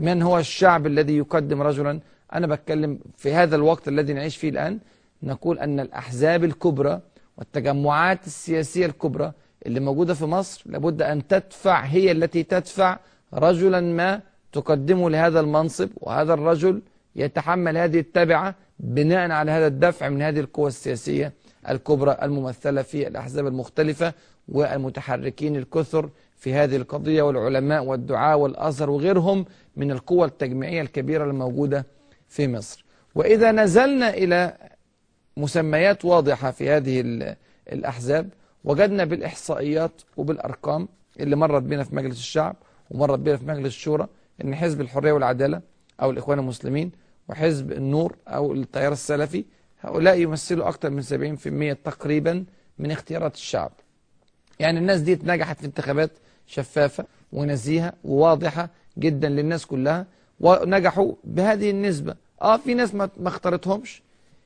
من هو الشعب الذي يقدم رجلا؟ أنا بتكلم في هذا الوقت الذي نعيش فيه الآن نقول أن الأحزاب الكبرى والتجمعات السياسية الكبرى اللي موجودة في مصر لابد أن تدفع هي التي تدفع رجلا ما تقدمه لهذا المنصب وهذا الرجل يتحمل هذه التبعة بناء على هذا الدفع من هذه القوى السياسية الكبرى الممثلة في الأحزاب المختلفة والمتحركين الكثر في هذه القضية والعلماء والدعاء والأزهر وغيرهم من القوى التجميعية الكبيرة الموجودة في مصر. وإذا نزلنا إلى مسميات واضحة في هذه الأحزاب وجدنا بالإحصائيات وبالأرقام اللي مرت بنا في مجلس الشعب ومرت بنا في مجلس الشورى أن حزب الحرية والعدالة أو الإخوان المسلمين وحزب النور أو التيار السلفي هؤلاء يمثلوا أكثر من 70% تقريبا من اختيارات الشعب. يعني الناس دي نجحت في انتخابات شفافة ونزيهة وواضحة جدا للناس كلها ونجحوا بهذه النسبة. آه في ناس ما اختارتهمش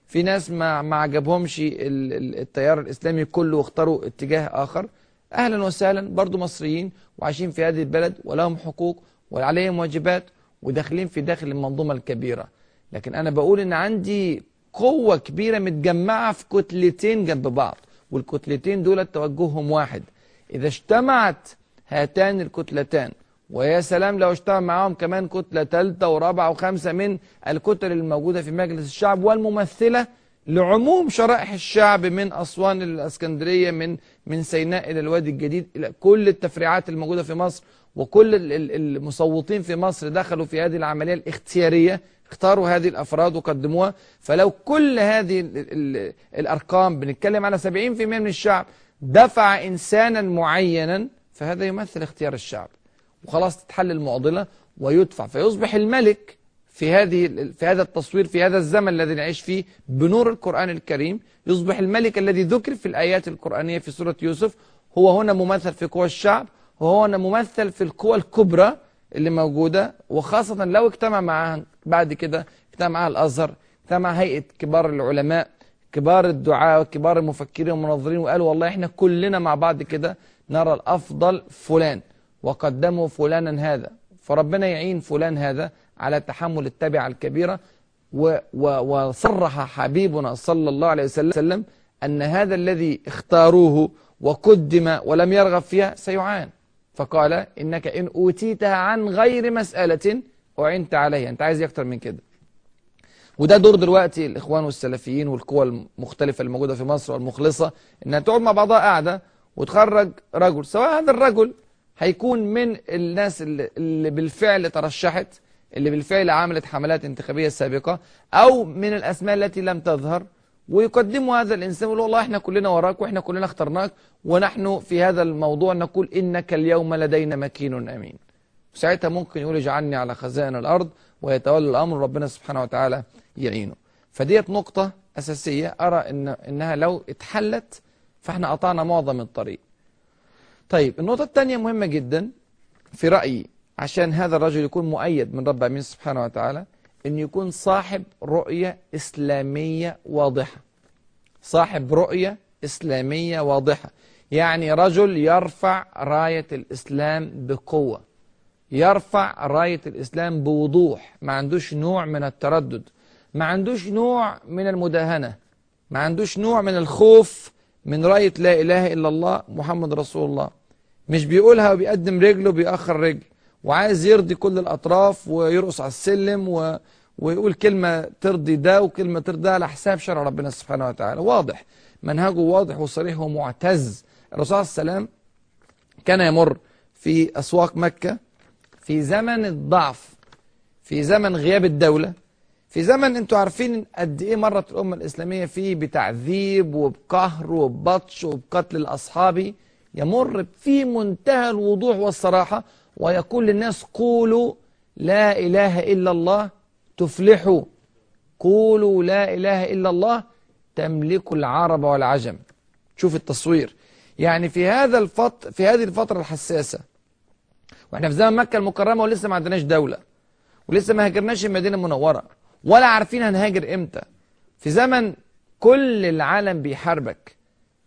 في ناس ما ما عجبهمش التيار الإسلامي كله واختاروا اتجاه آخر. أهلا وسهلا برضو مصريين وعايشين في هذه البلد ولهم حقوق وعليهم واجبات وداخلين في داخل المنظومة الكبيرة. لكن أنا بقول إن عندي قوة كبيرة متجمعة في كتلتين جنب بعض والكتلتين دول توجههم واحد. إذا اجتمعت هاتان الكتلتان ويا سلام لو اجتمع معاهم كمان كتلة ثالثة ورابعة وخامسة من الكتل الموجودة في مجلس الشعب والممثلة لعموم شرائح الشعب من أسوان إلى الأسكندرية من من سيناء إلى الوادي الجديد إلى كل التفريعات الموجودة في مصر وكل المصوتين في مصر دخلوا في هذه العملية الاختيارية اختاروا هذه الأفراد وقدموها. فلو كل هذه الأرقام بنتكلم على 70% من الشعب دفع إنسانا معينا فهذا يمثل اختيار الشعب. وخلاص تتحل المعضلة ويدفع. فيصبح الملك في هذه في هذا التصوير في هذا الزمن الذي نعيش فيه بنور القرآن الكريم يصبح الملك الذي ذكر في الآيات القرآنية في سورة يوسف هو هنا ممثل في قوى الشعب وهو هنا ممثل في القوى الكبرى. اللي موجودة وخاصة لو اجتمع معها بعد كده اجتمع معها الأزهر اجتمع هيئة كبار العلماء كبار الدعاء وكبار المفكرين والمنظرين وقالوا والله إحنا كلنا مع بعض كده نرى الأفضل فلان وقدموا فلانا هذا. فربنا يعين فلان هذا على تحمل التبعة الكبيرة وصرح حبيبنا صلى الله عليه وسلم أن هذا الذي اختاروه وقدم ولم يرغب فيها سيعان. فقال إنك إن أوتيتها عن غير مسألة أعنت عليها. أنت عايز أكتر من كده. وده دور دلوقتي الإخوان والسلفيين والقوى المختلفة الموجودة في مصر والمخلصة إنها تقعد مع بعضها قاعدة وتخرج رجل. سواء هذا الرجل هيكون من الناس اللي بالفعل ترشحت اللي بالفعل عملت حملات انتخابية سابقة أو من الأسماء التي لم تظهر ويقدموا هذا الإنسان ويقولوا والله إحنا كلنا وراك وإحنا كلنا اخترناك ونحن في هذا الموضوع نقول إنك اليوم لدينا مكين أمين. ساعتها ممكن يقول اجعلني على خزائن الأرض ويتولى الأمر ربنا سبحانه وتعالى يعينه. فديت نقطة أساسية أرى إن إنها لو اتحلت فإحنا قطعنا معظم الطريق. طيب النقطة الثانية مهمة جدا في رأيي عشان هذا الرجل يكون مؤيد من رب العالمين سبحانه وتعالى. إن يكون صاحب رؤية إسلامية واضحة. صاحب رؤية إسلامية واضحة. يعني رجل يرفع راية الإسلام بقوة. يرفع راية الإسلام بوضوح. ما عندوش نوع من التردد. ما عندوش نوع من المداهنة. ما عندوش نوع من الخوف من رأية لا إله إلا الله محمد رسول الله. مش بيقولها وبيقدم رجله وبيأخر رجل. وعايز يرضي كل الأطراف ويرقص على السلم و... ويقول كلمة ترضي ده وكلمة ترضي ده على حساب شرع ربنا سبحانه وتعالى. واضح. منهجه واضح وصريح ومعتز. الرسول عليه وسلم كان يمر في أسواق مكة في زمن الضعف في زمن غياب الدولة في زمن أنتوا عارفين قد إيه مرت الأمة الإسلامية فيه بتعذيب وبقهر وببطش وبقتل الأصحاب يمر في منتهى الوضوح والصراحة ويقول للناس قولوا لا إله إلا الله تفلحوا. قولوا لا إله إلا الله تملكوا العرب والعجم. شوف التصوير. يعني في هذا الفط في هذه الفترة الحساسة. وإحنا في زمن مكة المكرمة ولسه ما عندناش دولة. ولسه ما هاجرناش المدينة المنورة. ولا عارفين هنهاجر إمتى. في زمن كل العالم بيحاربك.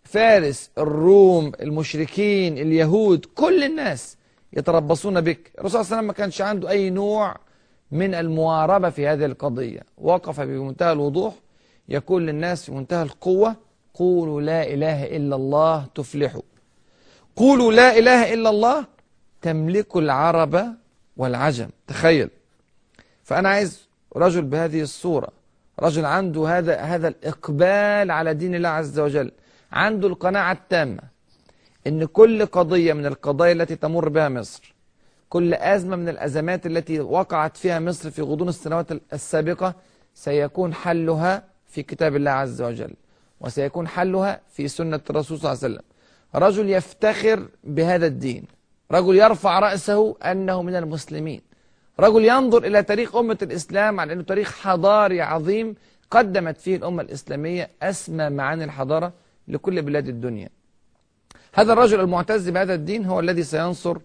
فارس الروم المشركين اليهود كل الناس يتربصون بك. الرسول صلى الله عليه وسلم ما كانش عنده أي نوع من المواربة في هذه القضية. وقف بمنتهى الوضوح. يقول للناس في منتهى القوة قولوا لا إله إلا الله تفلحوا. قولوا لا إله إلا الله تملكوا العرب والعجم. تخيل. فأنا عايز رجل بهذه الصورة رجل عنده هذا هذا الإقبال على دين الله عز وجل عنده القناعة التامة إن كل قضية من القضايا التي تمر بها مصر كل أزمة من الأزمات التي وقعت فيها مصر في غضون السنوات السابقة سيكون حلها في كتاب الله عز وجل وسيكون حلها في سنة الرسول صلى الله عليه وسلم. رجل يفتخر بهذا الدين رجل يرفع رأسه أنه من المسلمين رجل ينظر إلى تاريخ أمة الإسلام على أنه تاريخ حضاري عظيم قدمت فيه الأمة الإسلامية أسمى معاني الحضارة لكل بلاد الدنيا. هذا الرجل المعتز بهذا الدين هو الذي سينصر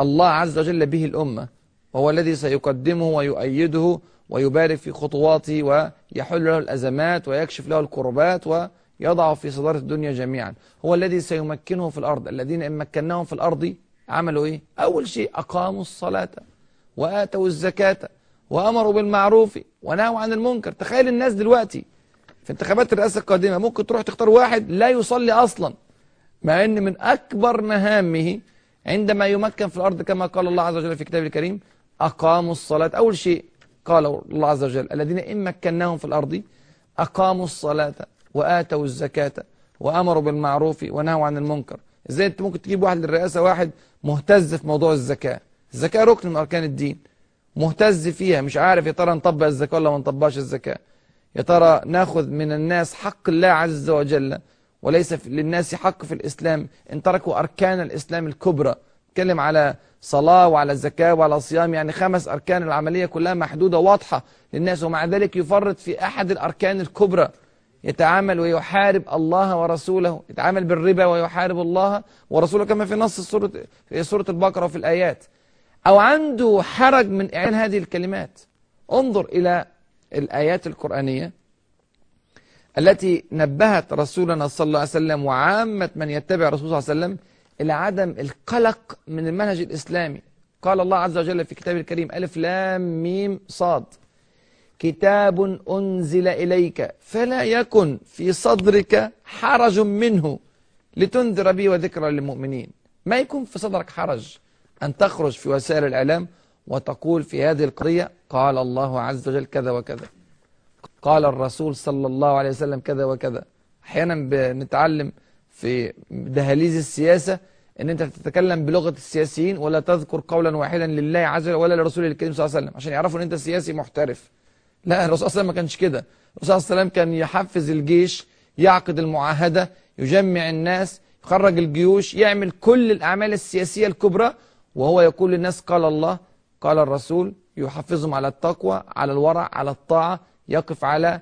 الله عز وجل به الأمة وهو الذي سيقدمه ويؤيده ويبارك في خطواته ويحل له الأزمات ويكشف له الكربات ويضعه في صدارة الدنيا جميعا. هو الذي سيمكنه في الأرض. الذين إن مكناهم في الأرض عملوا إيه؟ أول شيء أقاموا الصلاة وآتوا الزكاة وأمروا بالمعروف ونهوا عن المنكر. تخيل الناس دلوقتي في انتخابات الرئاسة القادمة ممكن تروح تختار واحد لا يصلي أصلا مع أن من أكبر مهامه عندما يمكن في الأرض كما قال الله عز وجل في كتابه الكريم أقاموا الصلاة. أول شيء قال الله عز وجل الذين إن مكناهم في الأرض أقاموا الصلاة وآتوا الزكاة وأمروا بالمعروف ونهوا عن المنكر. إزاي أنت ممكن تجيب واحد للرئاسة واحد مهتز في موضوع الزكاة؟ الزكاة ركن من أركان الدين. مهتز فيها مش عارف يا ترى نطبق الزكاة ولا ما نطبقش الزكاة. يا ترى ناخذ من الناس حق الله عز وجل وليس للناس حق في الإسلام. إن تركوا أركان الإسلام الكبرى. نتكلم على صلاة وعلى زكاة وعلى صيام. يعني خمس أركان العملية كلها محدودة واضحة للناس. ومع ذلك يفرط في أحد الأركان الكبرى. يتعامل ويحارب الله ورسوله. يتعامل بالربا ويحارب الله ورسوله. كما في نص سورة, في سورة البقرة وفي الآيات. أو عنده حرج من إعلان هذه الكلمات. انظر إلى الآيات القرآنية. التي نبهت رسولنا صلى الله عليه وسلم وعامة من يتبع رسول صلى الله عليه وسلم إلى عدم القلق من المنهج الإسلامي. قال الله عز وجل في كتابه الكريم ألف لام ميم صاد. كتاب أنزل إليك فلا يكن في صدرك حرج منه لتنذر به وذكرى للمؤمنين. ما يكون في صدرك حرج أن تخرج في وسائل الإعلام وتقول في هذه القضية قال الله عز وجل كذا وكذا. قال الرسول صلى الله عليه وسلم كذا وكذا. أحيانا بنتعلم في دهاليز السياسة إن أنت تتكلم بلغة السياسيين ولا تذكر قولا واحدا لله عز وجل ولا لرسول الكريم صلى الله عليه وسلم عشان يعرفوا إن أنت سياسي محترف. لا الرسول صلى الله عليه وسلم ما كانش كده. الرسول صلى الله عليه وسلم كان يحفز الجيش يعقد المعاهدة يجمع الناس يخرج الجيوش يعمل كل الأعمال السياسية الكبرى وهو يقول للناس قال الله قال الرسول يحفزهم على التقوى على الورع على الطاعة يقف على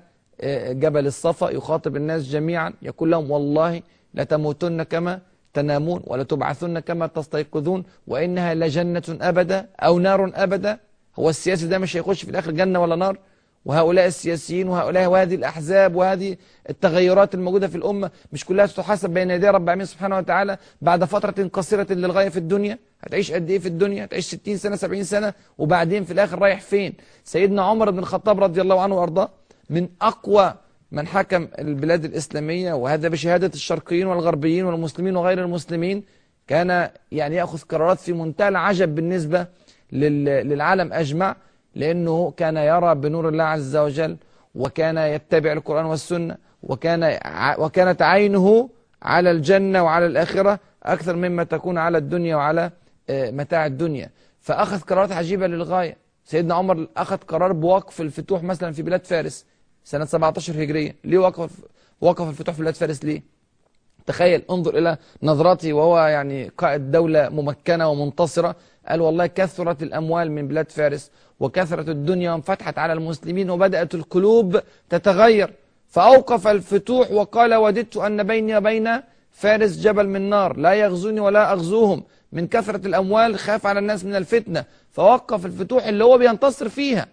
جبل الصفا يخاطب الناس جميعا يقول لهم والله لتموتن كما تنامون ولتبعثن كما تستيقظون وإنها لجنة أبدا أو نار أبدا. هو السياسي ده مش هيخش في الآخر جنة ولا نار؟ وهؤلاء السياسيين وهؤلاء وهذه الأحزاب وهذه التغيرات الموجودة في الأمة مش كلها ستحاسب بين يدي رب العالمين سبحانه وتعالى بعد فترة قصيرة للغاية في الدنيا؟ هتعيش قد إيه في الدنيا؟ هتعيش 60 سنة 70 سنة؟ وبعدين في الآخر رايح فين؟ سيدنا عمر بن الخطاب رضي الله عنه وأرضاه من أقوى من حكم البلاد الإسلامية وهذا بشهادة الشرقيين والغربيين والمسلمين وغير المسلمين كان يعني يأخذ قرارات في منتهى العجب بالنسبة للعالم أجمع لأنه كان يرى بنور الله عز وجل وكان يتبع القرآن والسنة وكان وكانت عينه على الجنة وعلى الآخرة أكثر مما تكون على الدنيا وعلى متاع الدنيا. فأخذ قرارات عجيبة للغاية. سيدنا عمر أخذ قرار بوقف الفتوح مثلا في بلاد فارس سنة 17 هجرية. ليه وقف وقف الفتوح في بلاد فارس؟ ليه؟ تخيل انظر إلى نظرته وهو يعني قائد دولة ممكنة ومنتصرة. قال والله كثرت الأموال من بلاد فارس وكثرت الدنيا وانفتحت على المسلمين وبدأت القلوب تتغير. فأوقف الفتوح وقال وددت أن بيني وبين فارس جبل من نار. لا يغزوني ولا أغزوهم. من كثرة الأموال خاف على الناس من الفتنة. فوقف الفتوح اللي هو بينتصر فيها.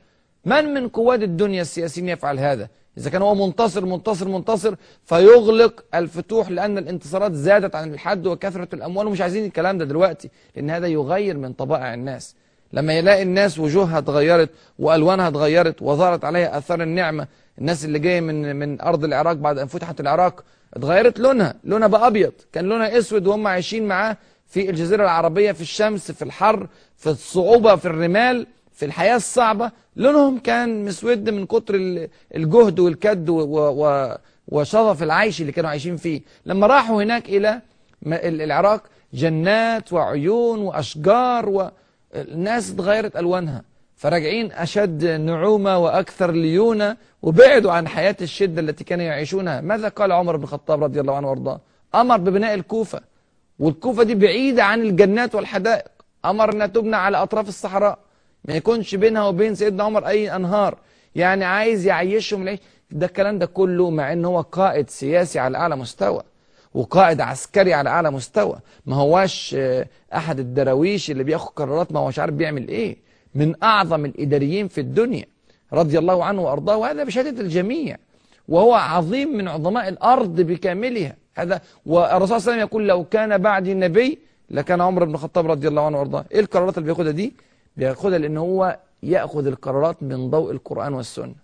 من من قواد الدنيا السياسيين يفعل هذا؟ إذا كان هو منتصر منتصر منتصر فيغلق الفتوح لأن الانتصارات زادت عن الحد وكثرة الأموال. ومش عايزين الكلام ده دلوقتي لأن هذا يغير من طبائع الناس. لما يلاقي الناس وجوهها اتغيرت وألوانها اتغيرت وظهرت عليها أثار النعمة الناس اللي جاية من من أرض العراق بعد أن فتحت العراق اتغيرت لونها. لونها بقى أبيض. كان لونها أسود وهم عايشين معاه. في الجزيرة العربية في الشمس في الحر في الصعوبة في الرمال في الحياة الصعبة. لونهم كان مسود من كتر الجهد والكد وشظف العيش اللي كانوا عايشين فيه. لما راحوا هناك إلى العراق جنات وعيون وأشجار والناس اتغيرت ألوانها. فراجعين أشد نعومة وأكثر ليونة وبعدوا عن حياة الشدة التي كانوا يعيشونها. ماذا قال عمر بن الخطاب رضي الله عنه وأرضاه؟ أمر ببناء الكوفة. والكوفة دي بعيدة عن الجنات والحدائق. أمر أنها تبنى على أطراف الصحراء. ما يكونش بينها وبين سيدنا عمر أي أنهار. يعني عايز يعيشهم العيش ده الكلام ده كله مع إن هو قائد سياسي على أعلى مستوى وقائد عسكري على أعلى مستوى. ما هواش أحد الدراويش اللي بياخد قرارات ما هوش عارف بيعمل إيه. من أعظم الإداريين في الدنيا رضي الله عنه وأرضاه. وهذا بشهادة الجميع. وهو عظيم من عظماء الأرض بكاملها. هذا. والرسول صلى الله عليه وسلم يقول لو كان بعدي النبي لكان عمر بن الخطاب رضي الله عنه وارضاه. إيه القرارات اللي بياخدها دي؟ بياخدها لأن هو يأخذ القرارات من ضوء القرآن والسنة.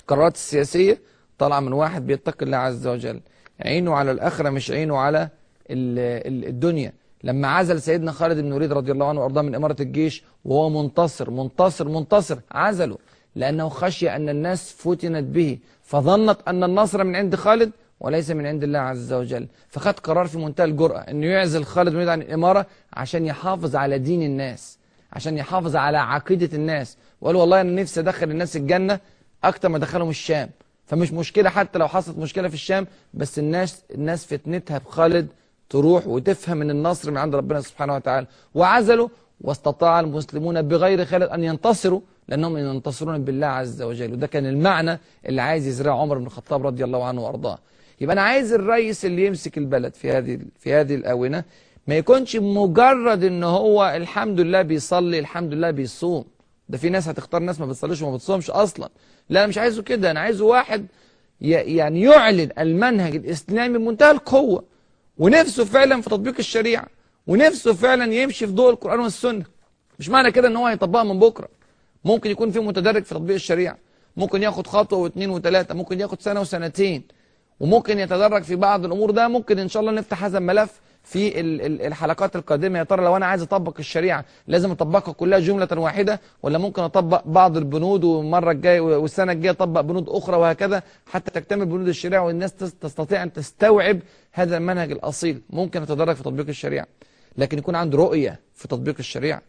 القرارات السياسية طالعة من واحد بيتقي الله عز وجل. عينه على الآخرة مش عينه على الدنيا. لما عزل سيدنا خالد بن الوليد رضي الله عنه وارضاه من إمارة الجيش وهو منتصر منتصر منتصر عزله. لأنه خشي أن الناس فتنت به. فظنت أن النصر من عند خالد وليس من عند الله عز وجل. فخد قرار في منتهى الجرأة إنه يعزل خالد بن عن الاماره عشان يحافظ على دين الناس عشان يحافظ على عقيدة الناس. وقال والله أنا نفسي أدخل الناس الجنة أكتر ما دخلهم الشام. فمش مشكلة حتى لو حصلت مشكلة في الشام بس الناس الناس فتنتها بخالد تروح وتفهم من النصر من عند ربنا سبحانه وتعالى. وعزلوا واستطاع المسلمون بغير خالد أن ينتصروا لأنهم ينتصرون بالله عز وجل. وده كان المعنى اللي عايز يزرعه عمر بن الخطاب رضي الله عنه وأرضاه. يبقى أنا عايز الرئيس اللي يمسك البلد في هذه في هذه الآونة ما يكونش مجرد إن هو الحمد لله بيصلي الحمد لله بيصوم. ده في ناس هتختار ناس ما بتصليش وما بتصومش أصلا. لا أنا مش عايزه كده. أنا عايزه واحد يعني يعلن المنهج الإسلامي بمنتهى القوة. ونفسه فعلا في تطبيق الشريعة. ونفسه فعلا يمشي في ضوء القرآن والسنة. مش معنى كده إن هو هيطبقها من بكرة. ممكن يكون في متدرج في تطبيق الشريعة. ممكن ياخد خطوة واثنين وثلاثه ممكن ياخد سنة وسنتين. وممكن يتدرج في بعض الأمور ده ممكن إن شاء الله نفتح هذا الملف في الحلقات القادمة. يا ترى لو أنا عايز أطبق الشريعة لازم أطبقها كلها جملة واحدة ولا ممكن أطبق بعض البنود والمرة الجاية والسنة الجاية أطبق بنود أخرى وهكذا؟ حتى تكتمل بنود الشريعة والناس تستطيع أن تستوعب هذا المنهج الأصيل. ممكن أتدرج في تطبيق الشريعة لكن يكون عنده رؤية في تطبيق الشريعة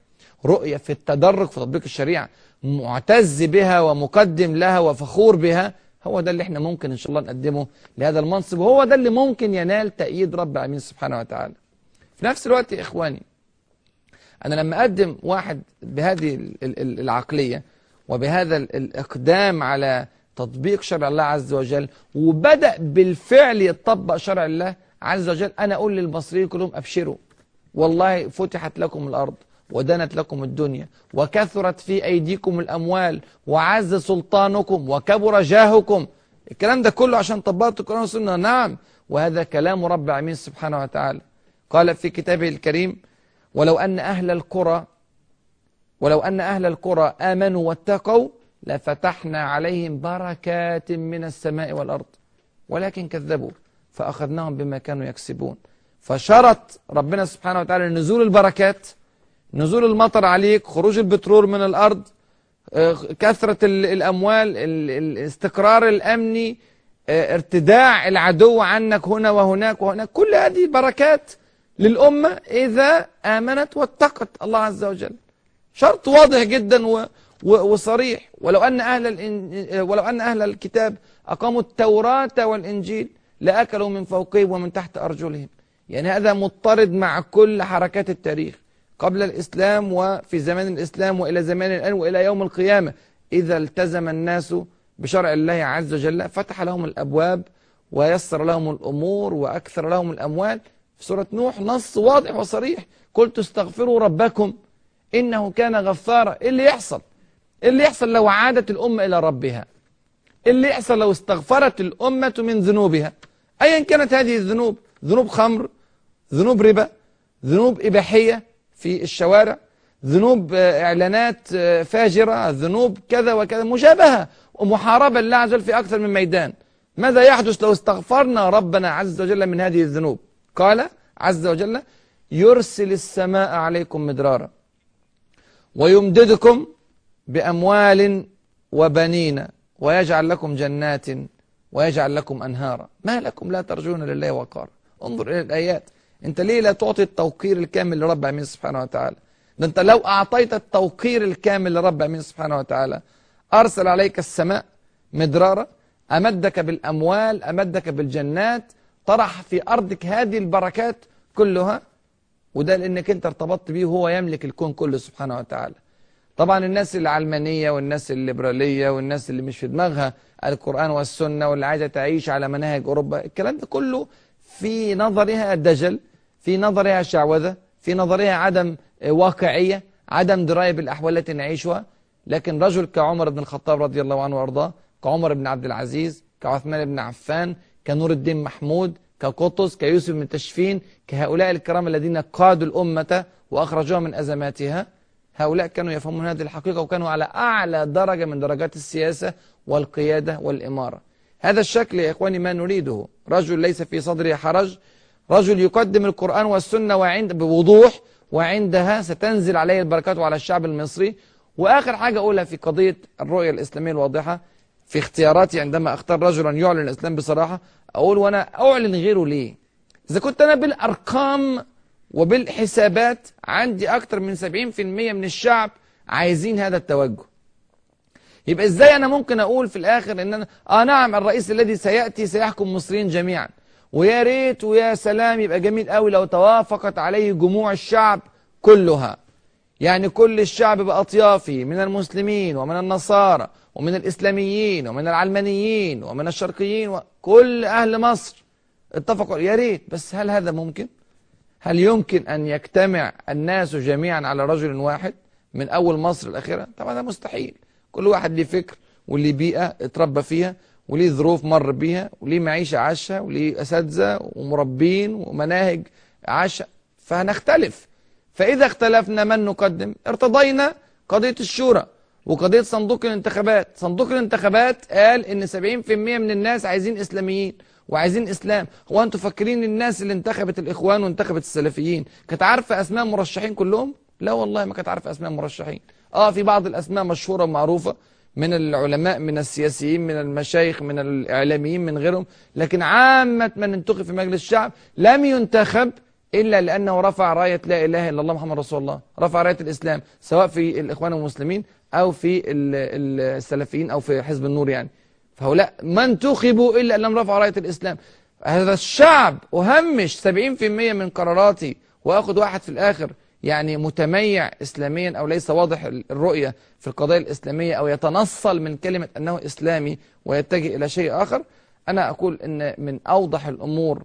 رؤية في التدرج في تطبيق الشريعة معتز بها ومقدم لها وفخور بها هو ده اللي إحنا ممكن إن شاء الله نقدمه لهذا المنصب وهو ده اللي ممكن ينال تأييد رب العالمين سبحانه وتعالى. في نفس الوقت يا إخواني أنا لما أقدم واحد بهذه العقلية وبهذا الإقدام على تطبيق شرع الله عز وجل وبدأ بالفعل يطبق شرع الله عز وجل أنا أقول للمصريين كلهم أبشروا. والله فتحت لكم الأرض. ودنت لكم الدنيا وكثرت في أيديكم الأموال وعز سلطانكم وكبر جاهكم. الكلام ده كله عشان طبقت القرآن والسنة. نعم وهذا كلام رب العالمين سبحانه وتعالى. قال في كتابه الكريم ولو أن أهل القرى ولو أن أهل القرى آمنوا واتقوا لفتحنا عليهم بركات من السماء والأرض ولكن كذبوا فأخذناهم بما كانوا يكسبون. فشرط ربنا سبحانه وتعالى نزول البركات نزول المطر عليك خروج البترول من الأرض كثرة الأموال الاستقرار الأمني ارتداع العدو عنك هنا وهناك وهناك. كل هذه بركات للأمة إذا آمنت واتقت الله عز وجل. شرط واضح جدا وصريح. ولو أن أهل ولو أن أهل الكتاب أقاموا التوراة والإنجيل لأكلوا من فوقهم ومن تحت أرجلهم. يعني هذا مضطرد مع كل حركات التاريخ. قبل الإسلام وفي زمان الإسلام وإلى زمان الآن وإلى يوم القيامة. إذا التزم الناس بشرع الله عز وجل فتح لهم الأبواب ويسر لهم الأمور وأكثر لهم الأموال. في سورة نوح نص واضح وصريح قلت استغفروا ربكم إنه كان غفارا. إيه اللي يحصل؟ إيه اللي يحصل لو عادت الأمة إلى ربها؟ إيه اللي يحصل لو استغفرت الأمة من ذنوبها؟ أيا كانت هذه الذنوب؟ ذنوب خمر ذنوب ربا ذنوب إباحية. في الشوارع. ذنوب إعلانات فاجرة ذنوب كذا وكذا مشابهة ومحاربة لله عز وجل في أكثر من ميدان. ماذا يحدث لو استغفرنا ربنا عز وجل من هذه الذنوب؟ قال عز وجل يرسل السماء عليكم مدرارا ويمددكم بأموال وبنين ويجعل لكم جنات ويجعل لكم أنهارا. ما لكم لا ترجون لله وقارا. انظر إلى الآيات. أنت ليه لا تعطي التوقير الكامل لرب العالمين سبحانه وتعالى؟ ده أنت لو أعطيت التوقير الكامل لرب العالمين سبحانه وتعالى أرسل عليك السماء مدرارا أمدك بالأموال أمدك بالجنات طرح في أرضك هذه البركات كلها وده لأنك أنت ارتبطت به وهو يملك الكون كله سبحانه وتعالى. طبعا الناس العلمانية والناس الليبرالية والناس اللي مش في دماغها القرآن والسنة واللي عايزة تعيش على مناهج أوروبا الكلام ده كله في نظرها دجل في نظرها شعوذة في نظرها عدم واقعية عدم دراية بالأحوال التي نعيشها. لكن رجل كعمر بن الخطاب رضي الله عنه وأرضاه كعمر بن عبد العزيز كعثمان بن عفان كنور الدين محمود كقطز كيوسف بن تشفين كهؤلاء الكرام الذين قادوا الأمة وأخرجوها من أزماتها. هؤلاء كانوا يفهمون هذه الحقيقة وكانوا على أعلى درجة من درجات السياسة والقيادة والإمارة. هذا الشكل يا إخواني ما نريده. رجل ليس في صدره حرج رجل يقدم القرآن والسنة وعند بوضوح وعندها ستنزل عليه البركات وعلى الشعب المصري. وآخر حاجة أقولها في قضية الرؤية الإسلامية الواضحة. في اختياراتي عندما أختار رجلا يعلن الإسلام بصراحة أقول وأنا أعلن غيره ليه؟ إذا كنت أنا بالأرقام وبالحسابات عندي أكثر من 70% من الشعب عايزين هذا التوجه. يبقى إزاي أنا ممكن أقول في الآخر إن أنا آه نعم الرئيس الذي سيأتي سيحكم مصريين جميعا. ويا ريت ويا سلام يبقى جميل قوي لو توافقت عليه جموع الشعب كلها يعني كل الشعب بأطيافه من المسلمين ومن النصارى ومن الإسلاميين ومن العلمانيين ومن الشرقيين وكل أهل مصر اتفقوا يا ريت بس هل هذا ممكن؟ هل يمكن أن يجتمع الناس جميعا على رجل واحد من أول مصر الأخيرة؟ طبعا ده مستحيل كل واحد ليه فكر وليه بيئة اتربى فيها وليه ظروف مر بيها وليه معيشة عاشها وليه أساتذة ومربين ومناهج عاشها. فهنختلف. فإذا اختلفنا من نقدم ارتضينا قضية الشورى وقضية صندوق الانتخابات. صندوق الانتخابات قال إن 70% من الناس عايزين إسلاميين وعايزين إسلام. هو أنتوا فاكرين الناس اللي انتخبت الإخوان وانتخبت السلفيين؟ كانت عارفة أسماء مرشحين كلهم؟ لا والله ما كانت عارفة أسماء مرشحين. آه في بعض الأسماء مشهورة ومعروفة من العلماء من السياسيين من المشايخ من الإعلاميين من غيرهم. لكن عامة من انتخب في مجلس الشعب لم ينتخب إلا لأنه رفع راية لا إله إلا الله محمد رسول الله. رفع راية الإسلام سواء في الإخوان المسلمين أو في السلفيين أو في حزب النور يعني. فهؤلاء ما انتخبوا إلا لم رفعوا راية الإسلام. هذا الشعب أهمش 70% من قراراتي وأخذ واحد في الآخر. يعني متميع إسلاميا أو ليس واضح الرؤية في القضايا الإسلامية أو يتنصل من كلمة أنه إسلامي ويتجه إلى شيء آخر أنا أقول أن من أوضح الأمور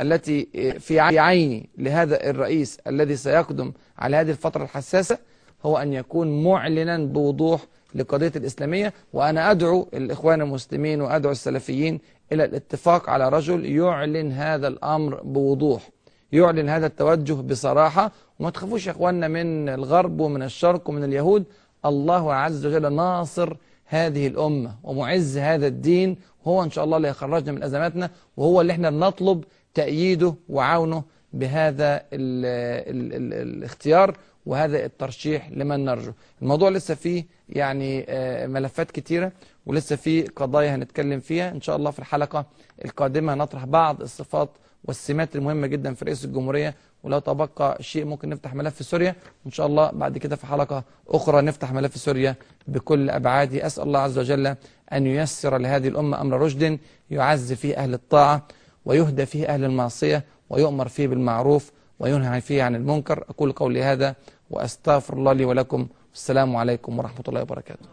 التي في عيني لهذا الرئيس الذي سيقدم على هذه الفترة الحساسة هو أن يكون معلنا بوضوح لقضية الإسلامية. وأنا أدعو الإخوان المسلمين وأدعو السلفيين إلى الاتفاق على رجل يعلن هذا الأمر بوضوح. يعلن هذا التوجه بصراحة. وما تخافوش يا إخواننا من الغرب ومن الشرق ومن اليهود. الله عز وجل ناصر هذه الأمة ومعز هذا الدين. هو إن شاء الله اللي يخرجنا من أزماتنا وهو اللي إحنا بنطلب تأييده وعونه بهذا ال ال ال الاختيار وهذا الترشيح لمن نرجو. الموضوع لسه فيه يعني ملفات كتيرة ولسه فيه قضايا هنتكلم فيها. إن شاء الله في الحلقة القادمة نطرح بعض الصفات والسمات المهمة جدا في رئيس الجمهورية ولو تبقى شيء ممكن نفتح ملف سوريا. وإن شاء الله بعد كده في حلقة أخرى نفتح ملف سوريا بكل أبعاده. أسأل الله عز وجل أن ييسر لهذه الأمة أمر رشد يعز فيه أهل الطاعة ويهدى فيه أهل المعصية ويؤمر فيه بالمعروف وينهى فيه عن المنكر. أقول قولي هذا وأستغفر الله لي ولكم. والسلام عليكم ورحمة الله وبركاته.